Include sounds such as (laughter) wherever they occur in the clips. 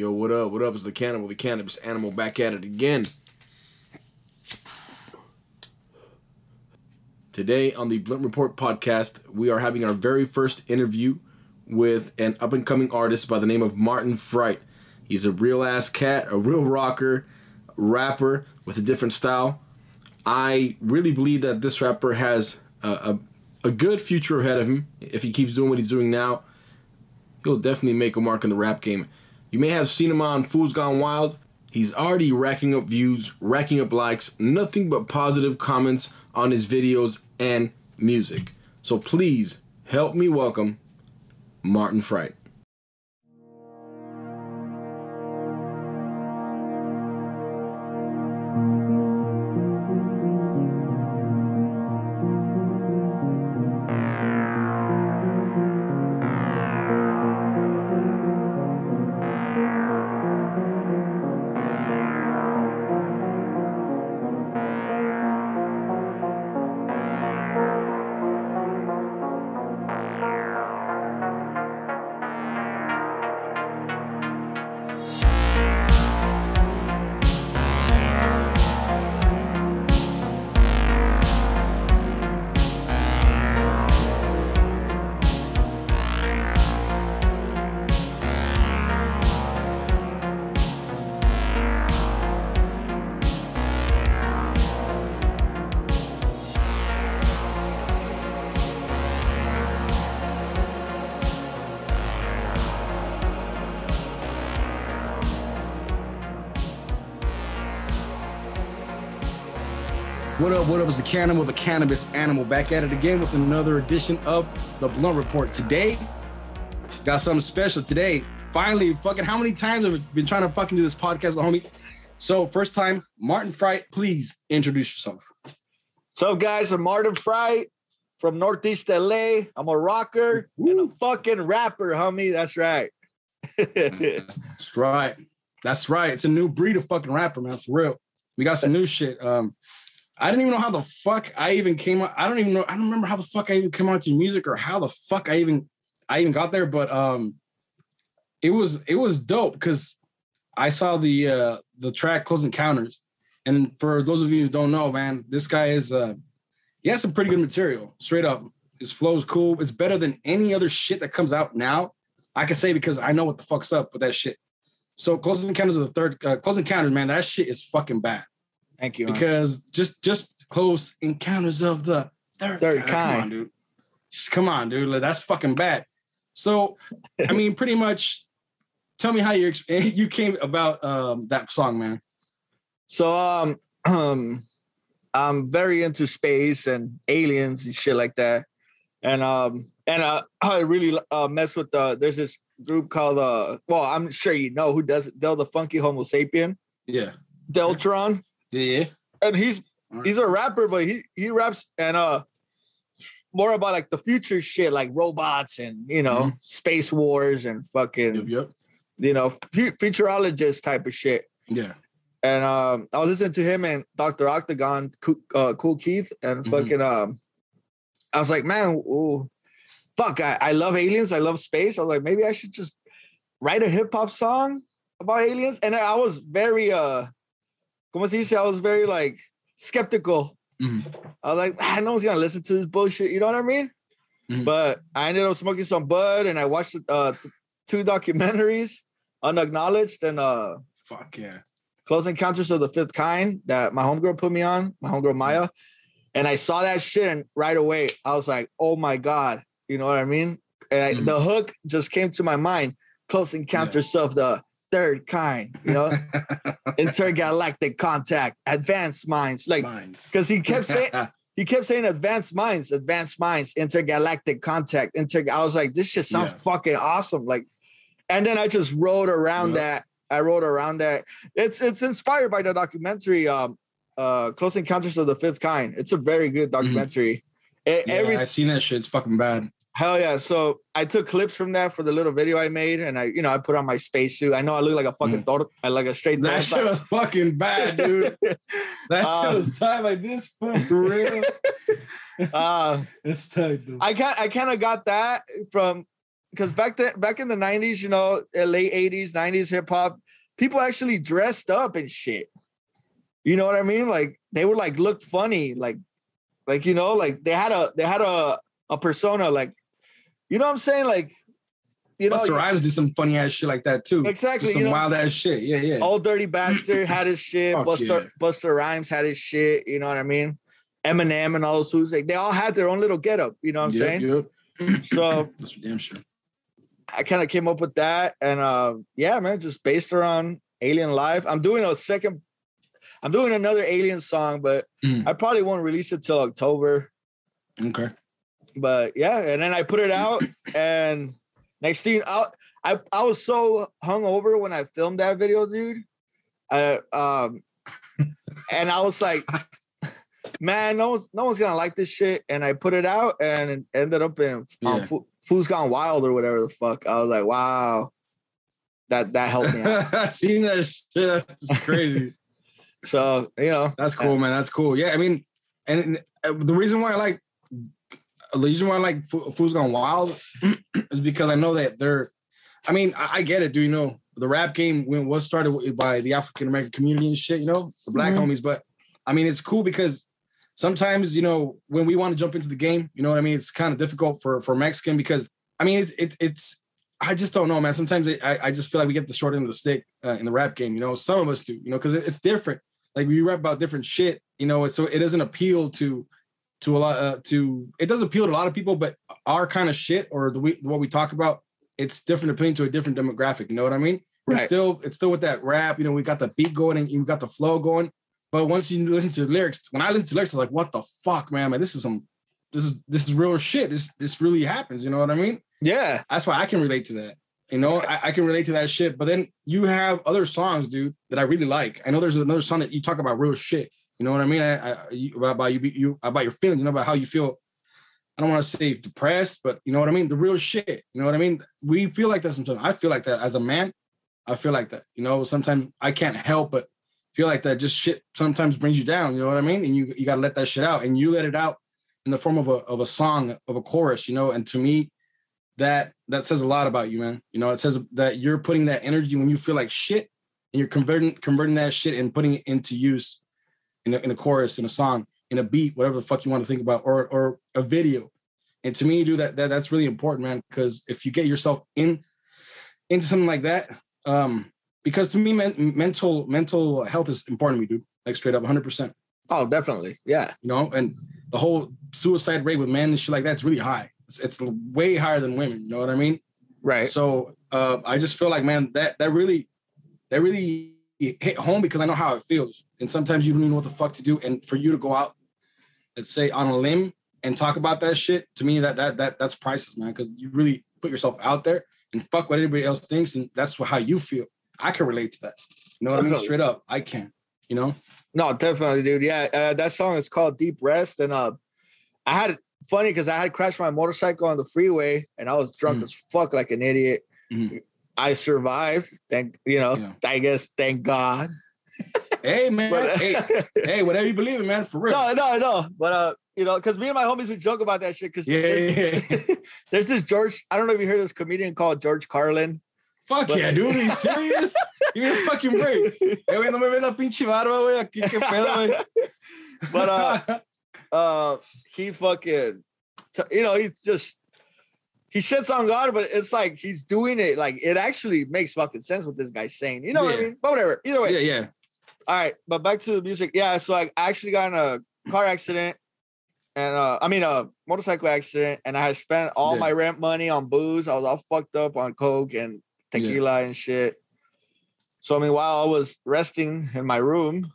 Yo, what up? What up? It's the cannibal, the cannabis animal back at it again. Today on the Blunt Report podcast, we are having our very first interview with an up and coming artist by the name of Martin Fright. He's a real ass cat, a real rocker, rapper with a different style. I really believe that this rapper has a, a, a good future ahead of him. If he keeps doing what he's doing now, he'll definitely make a mark in the rap game. You may have seen him on Foos Gone Wild. He's already racking up views, racking up likes, nothing but positive comments on his videos and music. So please help me welcome Martin Fright. Cannibal, the cannabis animal, back at it again with another edition of the Blunt Report. Today, got something special. Today, finally, fucking, how many times have I been trying to fucking do this podcast, with homie? So, first time, Martin Fright, please introduce yourself. So, guys, I'm Martin Fright from Northeast LA. I'm a rocker and a fucking rapper, homie. That's right. That's right. That's right. It's a new breed of fucking rapper, man. For real. We got some new shit. Um, I didn't even know how the fuck I even came out. I don't even know. I don't remember how the fuck I even came onto music or how the fuck I even I even got there. But um, it was it was dope because I saw the uh the track Close Encounters, and for those of you who don't know, man, this guy is uh he has some pretty good material. Straight up, his flow is cool. It's better than any other shit that comes out now. I can say because I know what the fuck's up with that shit. So Close Encounters of the third uh, Close Encounters, man, that shit is fucking bad. Thank you. Because just just close encounters of the third, Third kind. Come on, dude. Just come on, dude. Like, that's fucking bad. So, I mean, pretty much. Tell me how you (laughs) you came about um, that song, man. So, um, (clears throat) um, I'm very into space and aliens and shit like that, and um, and uh, I really uh mess with the. There's this group called uh, well, I'm sure you know who does it. Del the Funky Homosapien, Yeah, Deltron, yeah, yeah. and he's he's a rapper, but he he raps and uh more about like the future shit, like robots and you know space wars and fucking Yep, yep. you know fu- futurologist type of shit. Yeah, And um, I was listening to him and Dr. Octagon, Cool, uh, Kool Keith, and Mhm. fucking um, I was like, man, ooh, fuck, I, I love aliens, I love space. I was like, maybe I should just write a hip hop song about aliens. And I was very uh, como se dice? I was very like skeptical. Mhm. I was like, ah, no one's gonna listen to this bullshit. You know what I mean? Mhm. But I ended up smoking some bud, and I watched uh, two documentaries, Unacknowledged and uh, fuck yeah. Close Encounters of the Fifth Kind that my homegirl put me on, my homegirl Maya. And I saw that shit and right away I was like, oh my God. You know what I mean? And I, Mhm. the hook just came to my mind. Close Encounters of the Third Kind, you know, (laughs) intergalactic contact, advanced minds. Like, because he kept saying, (laughs) he kept saying advanced minds, advanced minds, intergalactic contact. Inter. I was like, this shit sounds Yeah. fucking awesome. Like, and then I just wrote around Yep. that. I wrote around that. It's it's inspired by the documentary, um, uh, Close Encounters of the Fifth Kind. It's a very good documentary. E- Mm-hmm. yeah, every I seen that shit. It's fucking bad. Hell yeah! So I took clips from that for the little video I made, and I, you know, I put on my spacesuit. I know I look like a fucking mm. I like a straight. That shit was fucking bad, dude. (laughs) That Uh, shit was tight like this for real. (laughs) uh, it's tight, though. I kind I kind of got that from because back then, back in the '90s, you know, uh, late '80s, '90s hip hop, people actually dressed up and shit. You know what I mean? Like they would like look funny, like, like you know, like they had a they had a a persona, like, you know what I'm saying? Like, you know, Busta Rhymes did some funny ass shit like that too. exactly. Just some You know, wild ass shit. Yeah, yeah. Old Dirty Bastard had his shit. Fuck Busta yeah. Busta Rhymes had his shit. You know what I mean? Eminem and all those who's like they all had their own little getup. You know what I'm Yep, saying? yep. (clears throat) So (clears throat) That's for damn sure. I kind of came up with that, and uh, yeah, man, just based around Alien Life. I'm doing a second. I'm doing another Alien song, but Mm. I probably won't release it till October. Okay. But yeah, and then I put it out, (clears throat) and next thing I I, I was so hungover when I filmed that video, dude. I um, (laughs) and I was like, man, no one's no one's gonna like this shit. And I put it out, and it ended up in um, Fo- Foos Gone Wild or whatever the fuck. I was like, wow, that that helped me out. (laughs) Seen that shit. That's crazy. (laughs) So you know, That's cool, man. That's cool. Yeah, I mean, and uh, the reason why I like the reason why I like Foos Gone Wild (clears throat) is because I know that they're. I mean, I, I get it. Do you know the rap game when was started by the African American community and shit? You know, the black Mhm. homies. But I mean, it's cool because sometimes you know when we want to jump into the game, you know what I mean. It's kind of difficult for for Mexican because I mean, it's it, it's. I just don't know, man. Sometimes it, I I just feel like we get the short end of the stick uh, in the rap game. You know, some of us do. You know, because it, it's different like we rap about different shit, you know, so it doesn't appeal to to a lot uh, to it does appeal to a lot of people, but our kind of shit or the we, what we talk about, it's different appealing to a different demographic. You know what I mean? Right. It's still it's still with that rap, you know, we got the beat going and you got the flow going. But once you listen to the lyrics, when I listen to lyrics, I'm like, what the fuck, man? Man, this is some this is this is real shit. This this really happens, you know what I mean? yeah, That's why I can relate to that. You know, I, I can relate to that shit. But then you have other songs, dude, that I really like. I know there's another song that you talk about real shit. You know what I mean? I, I you, about, about you, you about your feelings. You know about how you feel. I don't want to say depressed, but you know what I mean. The real shit. You know what I mean? We feel like that sometimes. I feel like that as a man. I feel like that. You know, sometimes I can't help but feel like that. Just shit sometimes brings you down. You know what I mean? And you you got to let that shit out, and you let it out in the form of a of a song of a chorus. You know, and to me, that that says a lot about you, man. You know, it says that you're putting that energy when you feel like shit, and you're converting converting that shit and putting it into use in a, in a chorus, in a song, in a beat, whatever the fuck you want to think about, or or a video. And to me, dude, that, that that's really important, man. Because if you get yourself in into something like that, um, because to me, men, mental mental health is important to me, dude. Like straight up, 100. percent oh, definitely, yeah, You know, and the whole suicide rate with men and shit like that's really high. It's, it's way higher than women. You know what I mean? right. So uh, I just feel like, man, that that really, that really hit home because I know how it feels. And sometimes you don't even know what the fuck to do. And for you to go out, let's say on a limb and talk about that shit, to me, that that that that's priceless, man. Because you really put yourself out there and fuck what anybody else thinks, and that's how you feel. I can relate to that. You know what I mean? Straight up, I can. You know? No, definitely, dude. Yeah, uh, that song is called Deep Rest, and uh, I had it funny because I had crashed my motorcycle on the freeway, and I was drunk Mhm. as fuck, like an idiot. Mhm. I survived. Thank you know. Yeah. I guess thank God. Hey, man. But, hey, (laughs) hey, whatever you believe in, man. For real. no, no, no. But uh, you know, because me and my homies we joke about that shit. Because Yeah, there's, yeah, (laughs) there's this George. I don't know if you heard this comedian called George Carlin. Fuck But- yeah, dude. Are you serious? Give me a fucking break. (laughs) Güey, no me ves la pinche barba, güey. Aquí, qué pedo, güey. But uh, uh, he fucking, you know, he just he shits on God, but it's like he's doing it like it actually makes fucking sense what this guy's saying. You know what I mean? But whatever. Either way, yeah, yeah. all right. But back to the music. Yeah, so I actually got in a car accident, and uh, I mean a motorcycle accident, and I had spent all Yeah. my rent money on booze. I was all fucked up on coke and tequila and shit. So I mean, while I was resting in my room,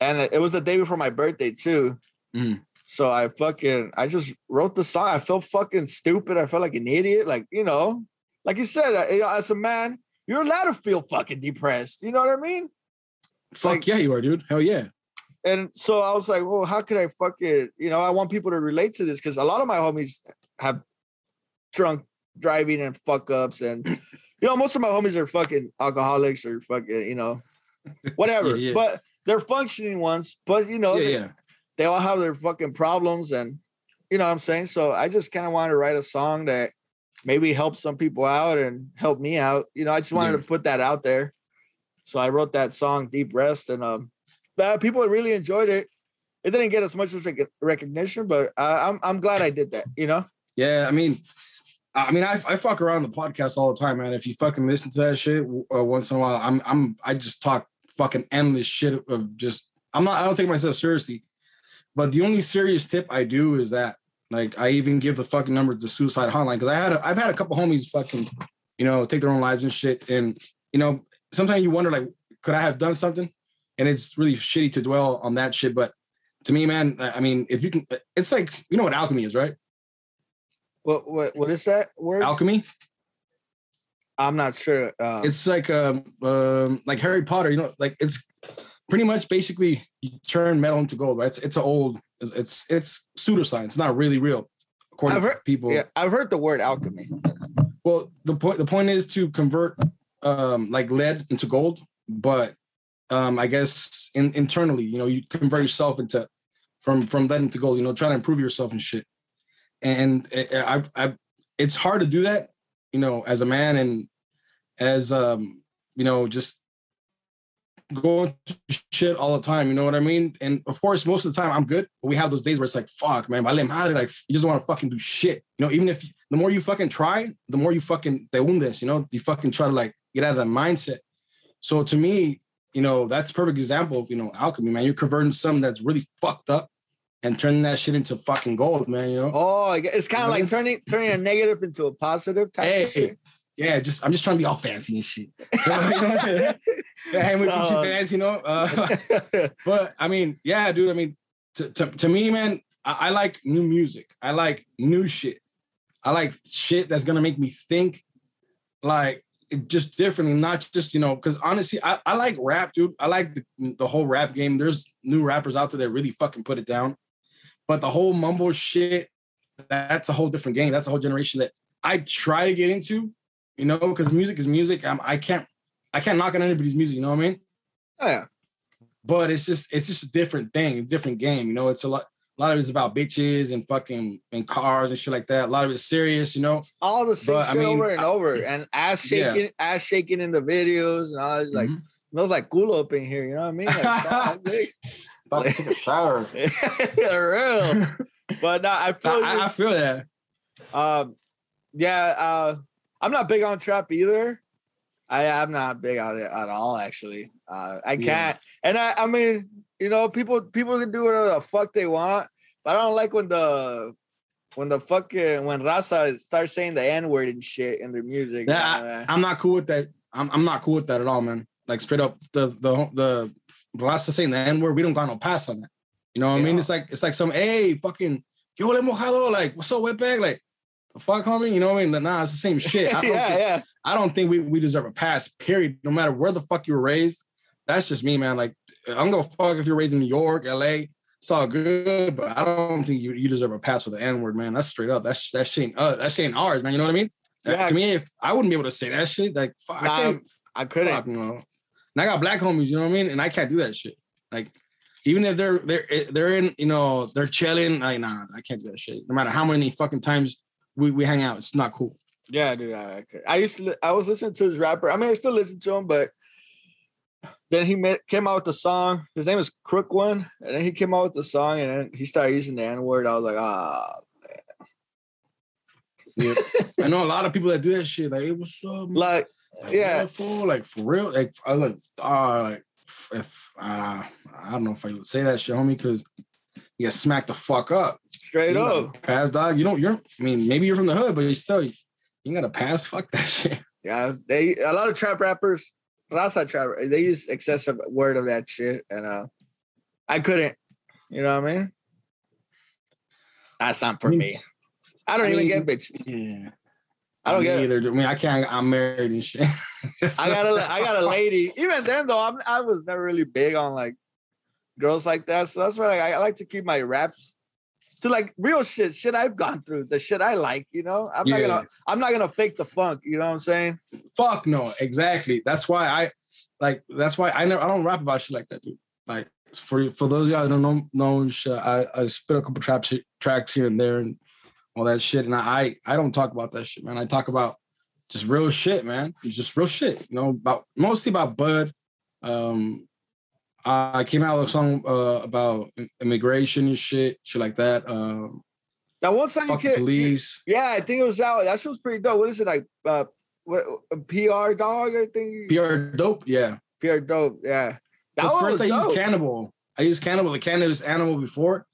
and it was the day before my birthday too. Mhm. So I fucking I just wrote the song. I felt fucking stupid. I felt like an idiot. Like you know, like you said, uh, you know, as a man, you're allowed to feel fucking depressed. You know what I mean? Fuck Like- yeah, you are, dude. Hell yeah. and so I was like, well, how could I fuck it? You know, I want people to relate to this because a lot of my homies have drunk driving and fuck ups, and (clears throat) you know, most of my homies are fucking alcoholics or fucking, you know, whatever. (laughs) Yeah, yeah. But they're functioning ones. But you know, Yeah, they, yeah. They all have their fucking problems, and you know what I'm saying. So I just kind of wanted to write a song that maybe help some people out and help me out. You know, I just wanted to put that out there. So I wrote that song Deep Rest and um but people really enjoyed it. It didn't get as much as recognition, but I, I'm I'm glad I did that, you know? Yeah, I mean, I mean, I, I fuck around the podcast all the time, man. If you fucking listen to that shit uh, once in a while, I'm I'm I just talk fucking endless shit of just. I'm not. I don't take myself seriously, but the only serious tip I do is that like I even give the fucking number to the suicide hotline because I had a, I've had a couple homies fucking you know take their own lives and shit, and you know sometimes you wonder like could I have done something, and it's really shitty to dwell on that shit, but. To me, man, I mean, if you can, it's like you know what alchemy is, right? What what what is that word? Alchemy. I'm not sure. Uh, it's like um, um like Harry Potter, you know, like it's pretty much basically you turn metal into gold, right? It's it's an old it's it's pseudoscience, it's not really real, according I've to heard- people. yeah, I've heard the word alchemy. Well, the point the point is to convert um like lead into gold, but um I guess in, internally, you know, you convert yourself into from from lead into gold, you know, trying to improve yourself and shit. And I I, I it's hard to do that, you know, as a man and as um, you know, just going shit all the time, you know what I mean? And of course, most of the time I'm good, but we have those days where it's like, fuck, man, vale madre, like you just want to fucking do shit. You know, even if the more you fucking try, the more you fucking te hundes, you know, you fucking try to like get out of that mindset. So to me, you know, that's a perfect example of, you know, alchemy, man. You're converting something that's really fucked up and turning that shit into fucking gold, man, you know? Oh, it's kind of like turning turning a negative into a positive type Hey, of shit. Yeah, just I'm just trying to be all fancy and shit. (laughs) hang with Gucci No. fans, you know. Uh, (laughs) (laughs) but I mean, yeah, dude. I mean, to, to, to me, man, I, I like new music. I like new shit. I like shit that's gonna make me think like just differently, not just, you know, because honestly, I, I like rap, dude. I like the, the whole rap game. There's new rappers out there that really fucking put it down. But the whole mumble shit, that's a whole different game. That's a whole generation that I try to get into, you know, because music is music. I'm, I can't I can't knock on anybody's music, you know what I mean? Oh, yeah. but it's just it's just a different thing, a different game. You know, it's a lot. A lot of it's about bitches and fucking and cars and shit like that. A lot of it's serious, you know. All the same But, I mean, over and over, and ass Yeah. shaking, ass shaking in the videos, and all. It's like Mhm. smells like culo up in here. You know what I mean? Like, fuck, dude. Fuck, take a shower. (laughs) real. (laughs) But no, I feel you. I, I feel that. Um, yeah, uh, I'm not big on trap either. I I'm not big on it at all. Actually, uh, I can't. And I I mean, you know, people people can do whatever the fuck they want, but I don't like when the when the fucking when Raza starts saying the n word and shit in their music. Yeah, uh, I'm not cool with that. I'm, I'm not cool with that at all, man. Like straight up, the the the last saying the N word, we don't got no pass on that. You know what I mean? It's like it's like some hey fucking yo le mojado, like what's up, wetbag? Like fuck, homie. You know what I mean? Nah, it's the same shit. (laughs) I don't yeah, think, yeah. I don't think we, we deserve a pass, period. No matter where the fuck you were raised. That's just me, man. Like, I'm gonna fuck if you're raised in New York, LA. It's all good, but I don't think you, you deserve a pass for the N-word, man. That's straight up. That's that shit ain't uh, that shit ain't ours, man. You know what I mean? That- Yeah. to me, if I wouldn't be able to say that shit, like fuck, Nah, I can't I couldn't. fuck, you know. And I got black homies, you know what I mean? And I can't do that shit. Like, even if they're they're they're in, you know, they're chilling, like nah, I can't do that shit. No matter how many fucking times we, we hang out, it's not cool. Yeah, dude. I, I used to. I was listening to his rapper. I mean, I still listen to him, but then he met, came out with the song. His name is Crook One, and then he came out with the song, and then he started using the N word. I was like, ah, I know a lot of people that do that shit. Like, hey, what's up? man? like, Like, yeah. fool? like for real. Like, I like, uh, like if uh, I don't know if I would say that shit, homie, because you get smacked the fuck up. straight You up. pass, dog. You don't. You're. I mean, maybe you're from the hood, but you still. You gotta pass. (laughs) Fuck that shit. Yeah, they a lot of trap rappers, time trap, they use excessive word of that shit, and uh, I couldn't. You know what I mean? That's not for I mean, me. I don't I even get bitches. Yeah. I don't get it. either. I mean, I can't. I'm married and shit. (laughs) I got a I got a (laughs) lady. Even then though, I'm I was never really big on like girls like that. So that's why like, I like to keep my raps to like real shit, shit I've gone through, the shit I like, you know. I'm not gonna I'm not gonna fake the funk, you know what I'm saying? Fuck no. Exactly. That's why I like. That's why I never. I don't rap about shit like that, dude. Like for for those of y'all that don't know know shit, I I spit a couple trap shit, tracks here and there, and all that shit. And I I don't talk about that shit, man. I talk about just real shit, man. Just real shit, you know, about mostly about Bud. Um, I came out with a song uh, about immigration and shit, shit like that. Um, that one song you can police. Yeah, I think it was that. That shit was pretty dope. What is it like? Uh, what PR dog? I think PR dope. Yeah, PR dope. Yeah. That first I dope. used cannibal. I used cannibal. The cannabis animal before,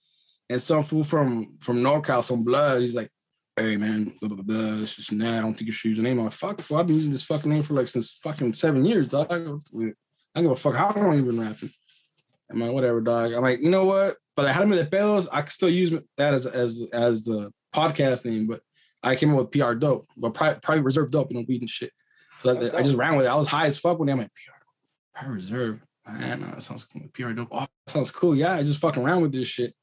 and some fool from from NorCal, some blood. He's like, "Hey man, blah blah blah. It's just nah. I don't think you should use the name." I'm like, "Fuck, I've been using this fucking name for like since fucking seven years, dog. I don't give a fuck how long you been rapping." I'm like, whatever, dog. I'm like, you know what? But I had him in the bells. I could still use that as as as the podcast name, but I came up with PR dope, but probably, probably reserve dope, you know, weed and shit. So I, I just ran with it. I was high as fuck when I'm like, PR, PR reserve. Man, that sounds cool. PR dope. Oh, sounds cool. Yeah, I just fucking around with this shit.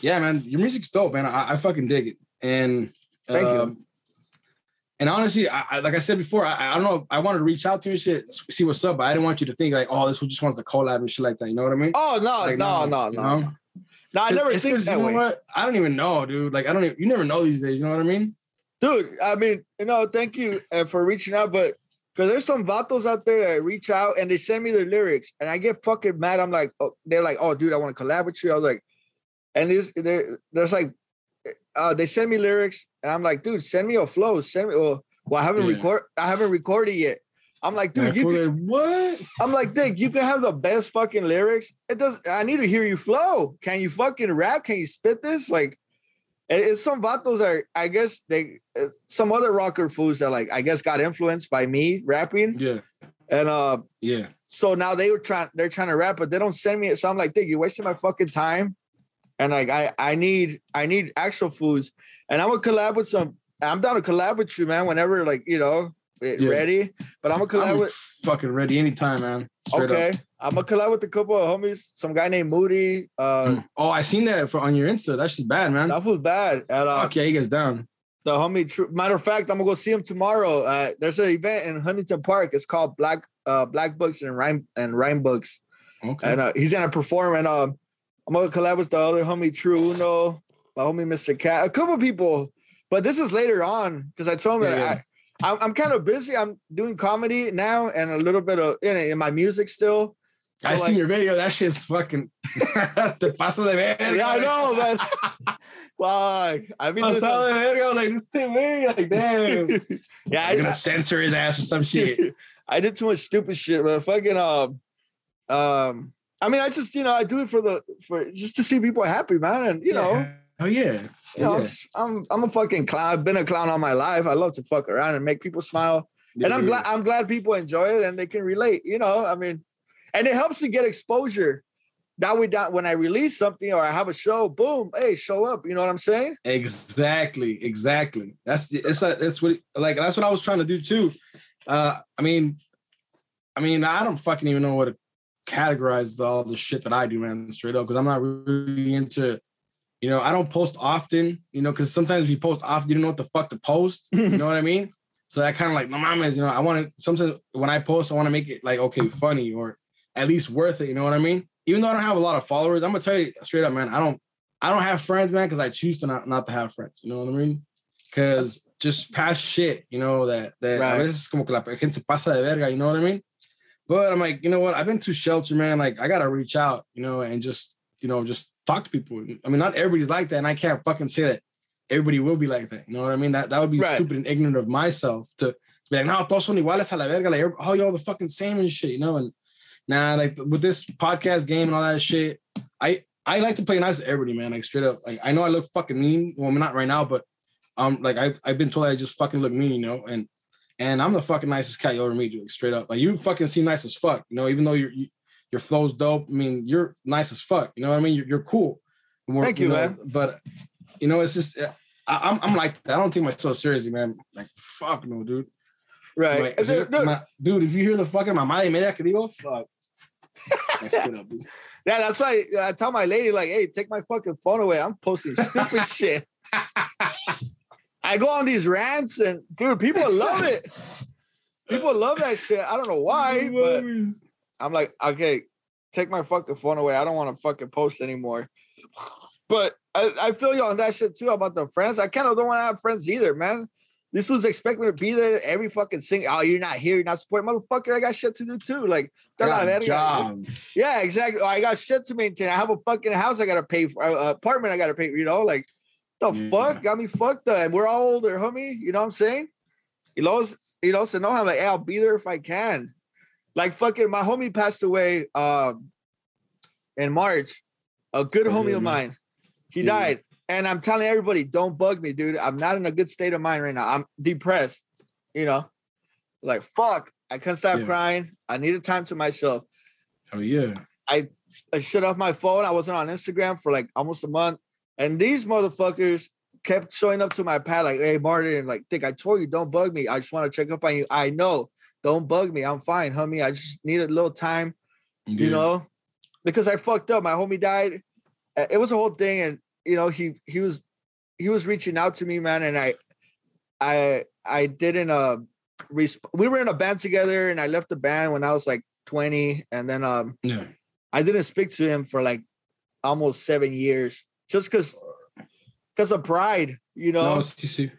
Yeah, man, your music's dope, man. I, I fucking dig it. And thank um, you. And honestly, I, I, like I said before, I, I, don't know. I wanted to reach out to you and shit, see what's up, but I didn't want you to think like, oh, this just wants to collab and shit like that. You know what I mean? Oh no, like, no, no, no, no. No, I never think that way. What? I don't even know, dude. Like, I don't. Even, you never know these days. You know what I mean? Dude, I mean, you know, thank you uh, for reaching out, but because there's some vatos out there that reach out and they send me their lyrics, and I get fucking mad. I'm like, oh, they're like, oh, dude, I want to collab with you. I was like, and there's there, there's like, uh, they send me lyrics, and I'm like, dude, send me a flow, send me. Well, well I haven't yeah. record, I haven't recorded yet. I'm like, dude, you can, what? I'm like, Dick, you can have the best fucking lyrics. It does. I need to hear you flow. Can you fucking rap? Can you spit this? Like, it's some vatos that I guess they uh, some other rocker fools that like I guess got influenced by me rapping. Yeah. And uh yeah. So now they were trying they're trying to rap, but they don't send me it. So I'm like, Dick, you're wasting my fucking time. And like I I need I need actual foods. And I'm gonna collab with some I'm down to collab with you, man, whenever like you know yeah. ready. But I'm gonna collab I'm with fucking ready anytime, man. Straight okay. Up. I'm gonna collab with a couple of homies. Some guy named Moody. Uh, mm. oh, I seen that for on your Insta. That's just bad, man. That was bad. And, uh, okay, he gets down. The homie. Tr- Matter of fact, I'm gonna go see him tomorrow. Uh, there's an event in Huntington Park. It's called Black uh, Black Books and Rhyme and Rhyme Books. Okay. And uh, he's gonna perform. And um, I'm gonna collab with the other homie True Uno, my homie Mr. Cat, a couple people. But this is later on because I told him yeah, that I, I'm, kind of busy. I'm doing comedy now and a little bit of in, in my music still. So I like, seen your video. That shit's fucking (laughs) te paso de verga. Yeah, I know, man. (laughs) Fuck. I mean, paso de verga. Like this thing, man. Like damn. (laughs) yeah, I'm gonna censor his ass or some shit. I did too much stupid shit, but fucking um, um. I mean, I just you know I do it for the for just to see people happy, man, and you yeah. know. Oh yeah. You know, yeah. I'm I'm a fucking clown. I've been a clown all my life. I love to fuck around and make people smile. Yeah, and I'm glad I'm glad people enjoy it and they can relate. You know, I mean, and it helps to get exposure. That way, that when I release something or I have a show, boom, hey, show up. You know what I'm saying? Exactly, exactly. That's the, it's a, that's what like that's what I was trying to do too. Uh, I mean, I mean, I don't fucking even know what categorize all the shit that I do, man, straight up, because I'm not really into. You know, I don't post often. You know, because sometimes if you post often, you don't know what the fuck to post. (laughs) You know what I mean? So that kind of like my mom is, you know, I want to sometimes when I post, I want to make it like okay, funny or at least worth it. You know what I mean? Even though I don't have a lot of followers, I'm gonna tell you straight up, man. I don't, I don't have friends, man, because I choose to not not to have friends. You know what I mean? Because just past shit, you know that that right. a veces como que la gente pasa de verga. You know what I mean? But I'm like, you know what? I've been too sheltered, man. Like I gotta reach out, you know, and just you know just talk to people. I mean, not everybody's like that, and I can't fucking say that everybody will be like that. You know what I mean? That that would be right. stupid and ignorant of myself to, to be like, no, todos son iguales a la verga. Like, oh, y'all the fucking same and shit, you know? And Nah, like with this podcast game and all that shit, I I like to play nice to everybody, man. Like straight up. Like I know I look fucking mean. Well, I'm not right now, but um, like I've I've been told I just fucking look mean, you know, and and I'm the fucking nicest cat you ever meet, dude. Straight up. Like you fucking seem nice as fuck, you know, even though your your flow's dope. I mean, you're nice as fuck. You know what I mean? You're, you're cool. Thank you, you know, man. But you know, it's just uh, I, am I'm like I don't take myself seriously, man. Like fuck no, dude. Right, like, dude, my, dude. If you hear the fucking my madre media que digo, fuck. up, (laughs) Yeah, that's why I tell my lady, like, hey, take my fucking phone away. I'm posting stupid (laughs) shit. (laughs) I go on these rants and dude, people love it. (laughs) People love that shit. I don't know why, but I'm like, okay, take my fucking phone away. I don't want to fucking post anymore. but I, I feel you on that shit too about the friends. I kind of don't want to have friends either, man. This was expecting to be there every fucking sing. Oh, you're not here. You're not supporting, motherfucker. I got shit to do too. Like, a job. yeah, exactly. I got shit to maintain. I have a fucking house I gotta pay for, uh, apartment I gotta pay. You know, like the Yeah. fuck got me fucked up. And we're all older, homie. You know what I'm saying? You know, you know. So no, I'm like, hey, I'll be there if I can. Like fucking, my homie passed away um in March. A good Oh, homie yeah, of mine. He Yeah. died. And I'm telling everybody, don't bug me, dude. I'm not in a good state of mind right now. I'm depressed. You know, like fuck. I couldn't stop crying. I needed time to myself. Oh yeah. I I shut off my phone. I wasn't on Instagram for like almost a month. And these motherfuckers kept showing up to my pad like, hey, Martin, like, Dick, I told you, don't bug me. I just want to check up on you. I know. Don't bug me. I'm fine, homie. I just need a little time, you know, because I fucked up. My homie died. It was a whole thing. And, you know, he he was he was reaching out to me, man. And I I I didn't uh resp- we were in a band together and I left the band when I was like 20. And then um Yeah. I didn't speak to him for like almost seven years just because because of pride, you know. No, CC.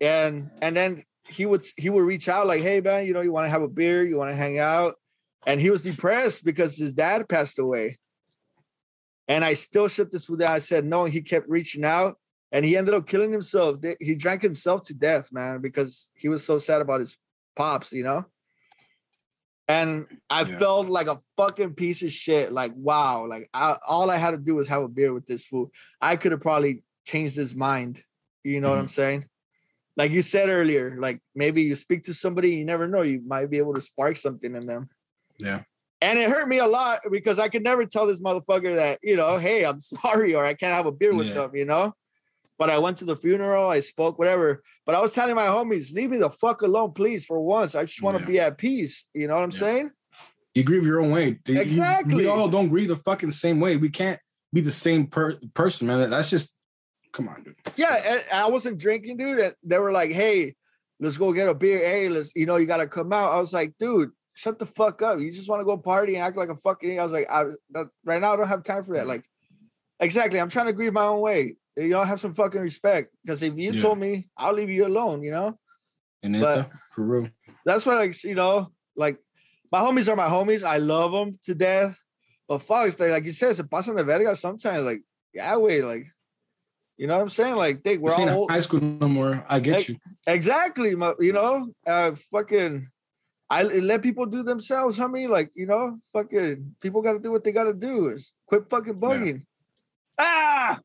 and and then he would he would reach out like, hey man, you know, you want to have a beer, you want to hang out, and he was depressed because his dad passed away. And I still shut this fool down. I said no, and he kept reaching out, and he ended up killing himself. He drank himself to death, man, because he was so sad about his pops, you know. And I Yeah. felt like a fucking piece of shit. Like, wow, like I, all I had to do was have a beer with this fool. I could have probably changed his mind. You know what mm-hmm. I'm saying? Like you said earlier, like maybe you speak to somebody, you never know, you might be able to spark something in them. Yeah. And it hurt me a lot because I could never tell this motherfucker that, you know, hey, I'm (laughs) sorry, or I can't have a beer with Yeah. them, you know? But I went to the funeral, I spoke, whatever. But I was telling my homies, leave me the fuck alone, please, for once. I just want to Yeah. be at peace. You know what I'm Yeah. saying? You grieve your own way. You- Exactly. we all don't grieve the fucking same way. We can't be the same per- person, man. That's just come on, dude. Yeah, and I wasn't drinking, dude. And they were like, "Hey, let's go get a beer. Hey, let's, you know, you gotta come out." I was like, "Dude, shut the fuck up. You just want to go party and act like a fucking." I was like, "I that, right now I don't have time for that." Like, exactly. I'm trying to grieve my own way. You know, have some fucking respect. Because if you Yeah. told me, I'll leave you alone. You know, And But- for real. that's why, like, you know, like my homies are my homies. I love them to death. But fuck, it's like, you said, it's a pasan de verga sometimes. Like, yeah, wait, like, you know what I'm saying? Like, think we're all old. high school no more. I get Like- you. Exactly, my, you know, uh, fucking, I let people do themselves, homie. Like, you know, fucking, people got to do what they got to do. Is quit fucking bugging. Ah,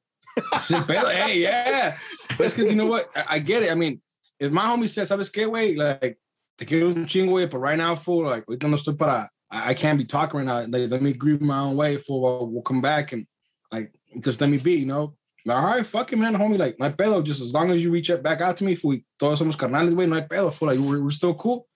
Hey, yeah. That's because you know what? I, I get it. I mean, if my homie says, ¿sabes qué, güey? Like, te quiero un chingo, güey, but right now, fool, like, ahorita no estoy para, I, I can't be talking right now. Like, let me grieve my own way, fool. We'll, we'll come back and, like, just let me be, you know? Like, all right, fuck it, man, homie. Like, my pedo. Just as long as you reach out back out to me, fool, todos somos carnales, güey, no hay pedo, fool. Like, we're, we're still cool.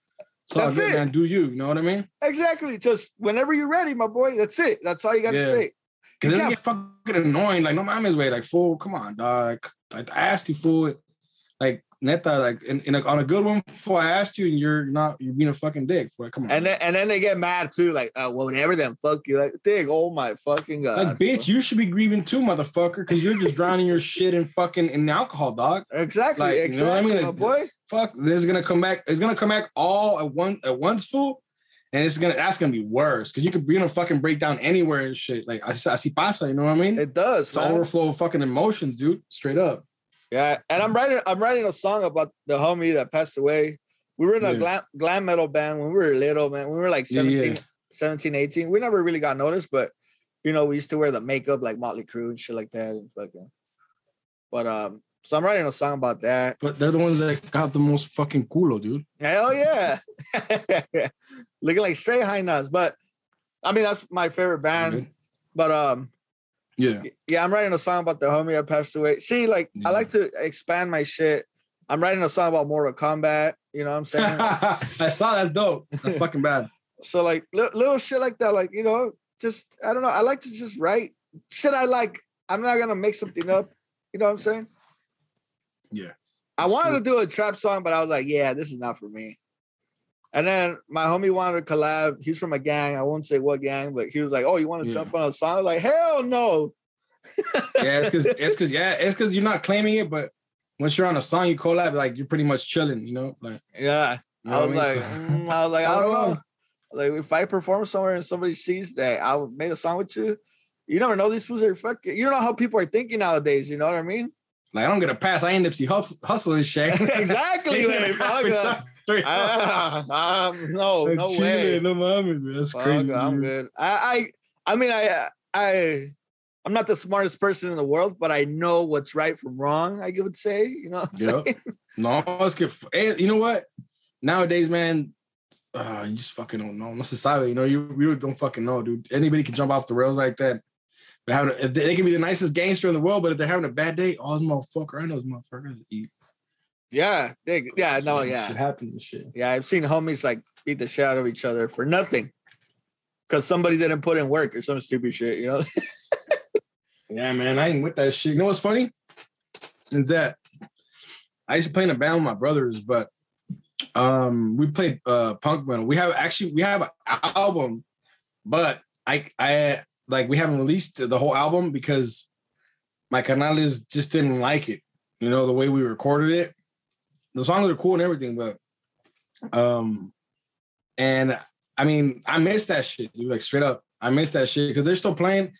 So, That's good, it. man. Do you, you know what I mean? exactly. Just whenever you're ready, my boy. That's it. That's all you got to Yeah. say. Cause then can't- get fucking annoying. Like, no mames, way. Like, fool, come on, dog. I, I asked you, fool. Like, neta, like, in, in a, on a good one, fool, I asked you, and you're not, you're being a fucking dick. Fool. Come on. And then, and then they get mad too. Like, uh, well, whatever. Then fuck you. Like, dig. Oh my fucking god. like, bitch, you should be grieving too, motherfucker, because you're just drowning your shit in fucking in alcohol, dog. Exactly. Like, you know exactly, what I mean? Like, boy. Fuck, this is gonna come back. It's gonna come back all at one at once, fool. And it's gonna that's gonna be worse because you could be gonna fucking break down anywhere and shit. Like I I see pasa, you know what I mean? It does. it's man. overflow of fucking emotions, dude. Straight up. Yeah, and I'm writing I'm writing a song about the homie that passed away. We were in a Yeah. glam, glam metal band when we were little, man. We were like Yeah, 17, yeah. 17, 18. We never really got noticed, but you know, we used to wear the makeup like Motley Crue and shit like that. And fucking but um, so I'm writing a song about that. But they're the ones that got the most fucking culo, dude. Hell yeah. (laughs) Looking like straight high nuts. But I mean that's my favorite band. Good. But um Yeah. yeah, I'm writing a song about the homie that passed away. See, like I like to expand my shit. I'm writing a song about Mortal Kombat. You know what I'm saying? (laughs) I saw that's dope. That's (laughs) fucking bad. so like li- little shit like that, like you know, just I don't know. I like to just write shit I like. I'm not gonna make something up. You know what I'm saying? Yeah. I wanted true. to do a trap song, but I was like, yeah, this is not for me. And then my homie wanted to collab. He's from a gang. I won't say what gang, but he was like, "Oh, you want to Yeah. jump on a song?" I was like, "Hell no!" (laughs) yeah, it's because it's because yeah, it's because you're not claiming it, but once you're on a song, you collab, like you're pretty much chilling, you know, like yeah. you know I was like, mm, I was like, I (laughs) I don't don't know. Like if I perform somewhere and somebody sees that I made a song with you, you never know these fools are fucking. You don't know how people are thinking nowadays. You know what I mean? like I don't get a pass. I end up Hus- hustling shit. (laughs) exactly. Straight (laughs) up. Ah, um, no, (laughs) Like, no chilling, way. No mames, man. That's Fuck, crazy. I'm dude. good. I, I, I mean, I, I, I'm not the smartest person in the world, but I know what's right from wrong. I would say, you know. What I'm Yep. saying? (laughs) No, get. Hey, you know what? Nowadays, man, uh, you just fucking don't know. No society, you know, you really don't fucking know, dude. Anybody can jump off the rails like that. They're having a, they, they can be the nicest gangster in the world, but if they're having a bad day, all those motherfucker, I know those motherfuckers eat. Yeah, they, yeah, no, Shit yeah, happens and shit. yeah. I've seen homies like beat the shit out of each other for nothing because somebody didn't put in work or some stupid shit. You know? (laughs) Yeah, man, I ain't with that shit. You know what's funny? Is that I used to play in a band with my brothers, but um we played uh punk metal. We have actually we have an album, but I I like we haven't released the whole album because my canales just didn't like it. You know, the way we recorded it. The songs are cool and everything, but um and I mean I miss that shit. You like straight up. I miss that shit because they're still playing.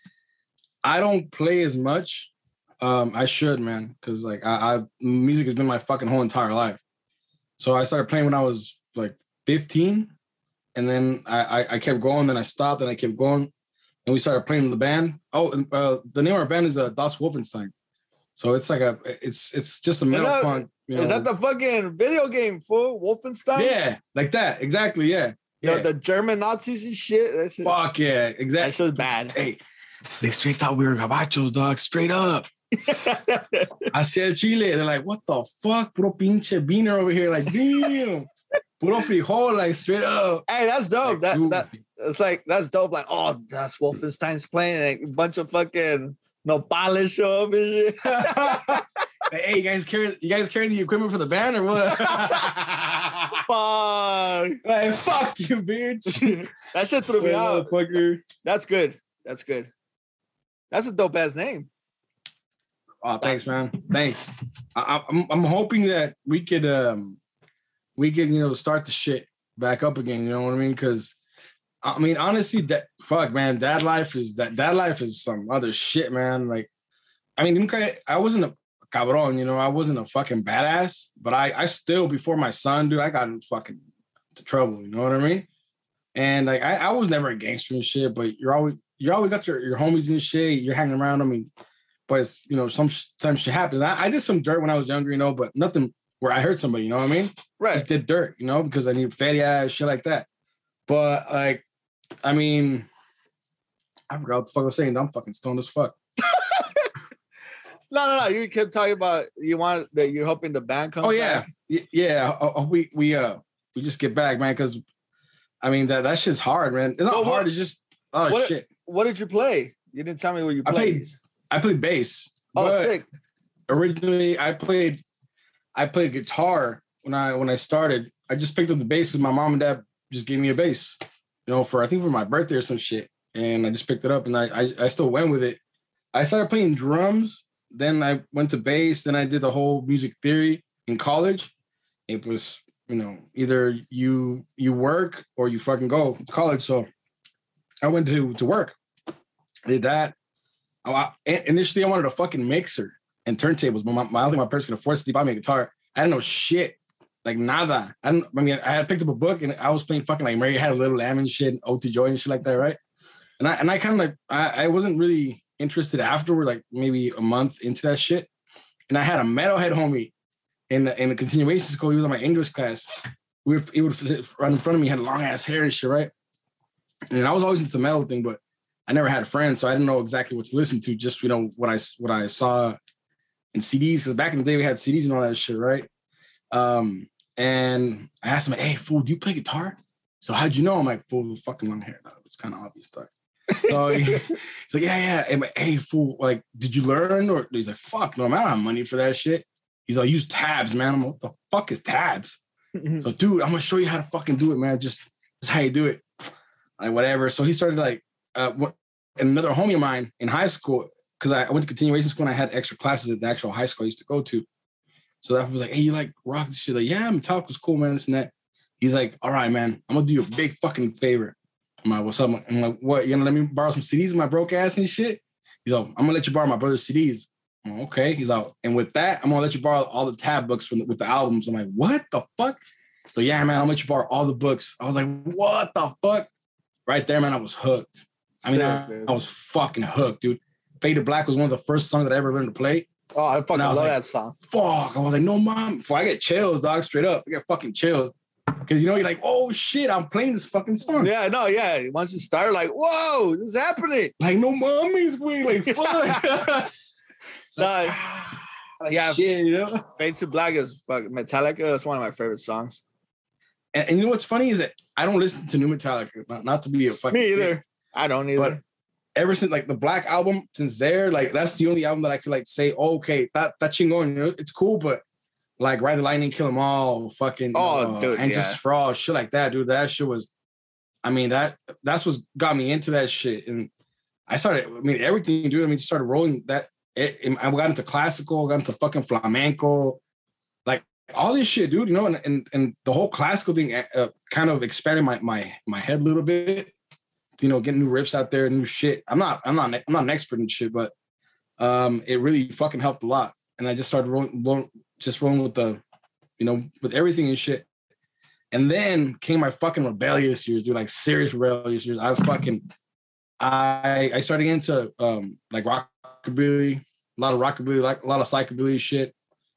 I don't play as much. Um, I should, man, because like I, I music has been my fucking whole entire life. So I started playing when I was like 15, and then I I, I kept going. Then I stopped, and I kept going, and we started playing in the band. Oh, and, uh, the name of our band is uh, Das Wolfenstein. So it's like a it's it's just a metal that- punk. You Is know. that the fucking video game fool Wolfenstein? yeah, like that exactly. Yeah, yeah. the German Nazis and shit. That shit, Fuck yeah, that exactly. shit's bad. Hey, they straight thought we were gabachos, dog. Straight up. (laughs) hacia el Chile. They're like, what the fuck? Puro pinche beaner over here. Like, damn. (laughs) Puro frijol, like straight up. hey, that's dope. Like, that dude. that it's like that's dope. Like, oh, that's Wolfenstein's playing. Like, a bunch of fucking nopales show up and shit. Hey, you guys carry you guys carrying the equipment for the band or what? (laughs) Fuck. like, fuck you, bitch. (laughs) that shit threw me out. That's good. That's good. That's a dope ass name. Oh, thanks, man. Thanks. I, I'm I'm hoping that we could um we could you know start the shit back up again. You know what I mean? Because I mean honestly, that fuck man, dad life is that dad life is some other shit, man. Like, I mean, I wasn't a cabron, you know, I wasn't a fucking badass, but I I still before my son, dude, I got in fucking to trouble. You know what I mean? And like I, I was never a gangster and shit, but you're always you always got your, your homies and shit. You're hanging around. I mean, but it's, you know, sometimes shit happens. I, I did some dirt when I was younger, you know, but nothing where I hurt somebody, you know what I mean? Right. just did dirt, you know, because I need fatty ass, shit like that. But like, I mean, I forgot what the fuck I was saying. I'm fucking stoned as fuck. (laughs) No, no, no. You kept talking about you want that you're hoping the band comes. Oh yeah, back. Yeah. uh, uh, we we uh we just get back, man, because I mean that that shit's hard, man. It's not Well, what- hard. It's just oh what- shit. What did you play? You didn't tell me what you I played. played- I played bass. oh, sick. originally I played I played guitar when I when I started. I just picked up the bass and my mom and dad just gave me a bass, you know, for I think for my birthday or some shit. And I just picked it up and I I, I still went with it. I started playing drums, then I went to bass, then I did the whole music theory in college. It was, you know, either you you work or you fucking go to college. So I went to to work. Did that. I, initially, I wanted a fucking mixer and turntables, but my, my I don't think my parents could afford to buy me a guitar. I didn't know shit, like nada. I didn't. I mean, I had picked up a book and I was playing fucking like Mary had a little lamb and shit, and Ode to Joy and shit like that, right? And I and I kind of like I, I wasn't really interested afterward, like maybe a month into that shit. And I had a metalhead homie in the, in the continuation school. He was on my English class. We were, he would sit right in front of me, had long ass hair and shit, right? And I was always into metal thing, but I never had friends, so I didn't know exactly what to listen to. Just you know what I what I saw in CDs. Because back in the day we had CDs and all that shit, right? Um, and I asked him, "Hey, fool, do you play guitar?" So how'd you know? I'm like, "Fool, with fucking long hair." dog. It's kind of obvious, dog. So (laughs) he- he's like, "Yeah, yeah." And I'm like, "Hey, fool, like, did you learn?" Or he's like, "Fuck, no, I don't have money for that shit." He's like, "Use tabs, man." I'm like, "What the fuck is tabs?" (laughs) So, dude, I'm gonna show you how to fucking do it, man. Just that's how you do it. Like whatever. So he started like uh what and another homie of mine in high school, because I went to continuation school and I had extra classes at the actual high school I used to go to. So that was like, hey, you like rock this shit? Like, yeah, Metallica was cool, man. This and that. He's like, all right, man, I'm gonna do you a big fucking favor. I'm like, what's up? I'm like, what? You gonna let me borrow some CDs of my broke ass and shit? He's like, I'm gonna let you borrow my brother's CDs. I'm like, okay. He's like, and with that, I'm gonna let you borrow all the tab books from the, with the albums. I'm like, what the fuck? So yeah, man, I'll let you borrow all the books. I was like, what the fuck? Right there, man, I was hooked. I mean, Sick, I. I was fucking hooked, dude. Fade to Black was one of the first songs that I ever learned to play. Oh, I fucking I love like- that song. Fuck. I was like, no, mom. Before I get chills, dog, straight up. I get fucking chills. Cause you know, you're like, oh shit, I'm playing this fucking song. Yeah, no, yeah. Once you start, like, whoa, this is happening. Like, no mommies, way. Like, (laughs) fuck. (laughs) Like, yeah. shit, you know? Fade to Black is Metallica. It's one of my favorite songs. And, and you know what's funny is that I don't listen to new Metallica, not, not to be a fucking Me either. I don't either. Ever since like the Black album, since there, like that's the only album that I could like say, oh, okay, that that chingon, you know, it's cool, but like Ride the Lightning, Kill 'Em All, fucking Oh, uh, dude, and yeah. just fraud, shit like that, dude. That shit was, I mean, that that's what got me into that shit. And I started, I mean, everything, dude. I mean, just started rolling that. It, it- I got into classical, got into fucking flamenco, like all this shit, dude. You know, and and, and the whole classical thing uh, kind of expanded my my my head a little bit you know, getting new riffs out there, new shit. I'm not, I'm not, I'm not an expert in shit, but um, it really fucking helped a lot. And I just started rolling, rolling just rolling with the, you know, with everything and shit. And then came my fucking rebellious years, dude, like serious rebellious years. I was fucking, I I started into um like rockabilly, a lot of rockabilly, like a lot of psychobilly shit.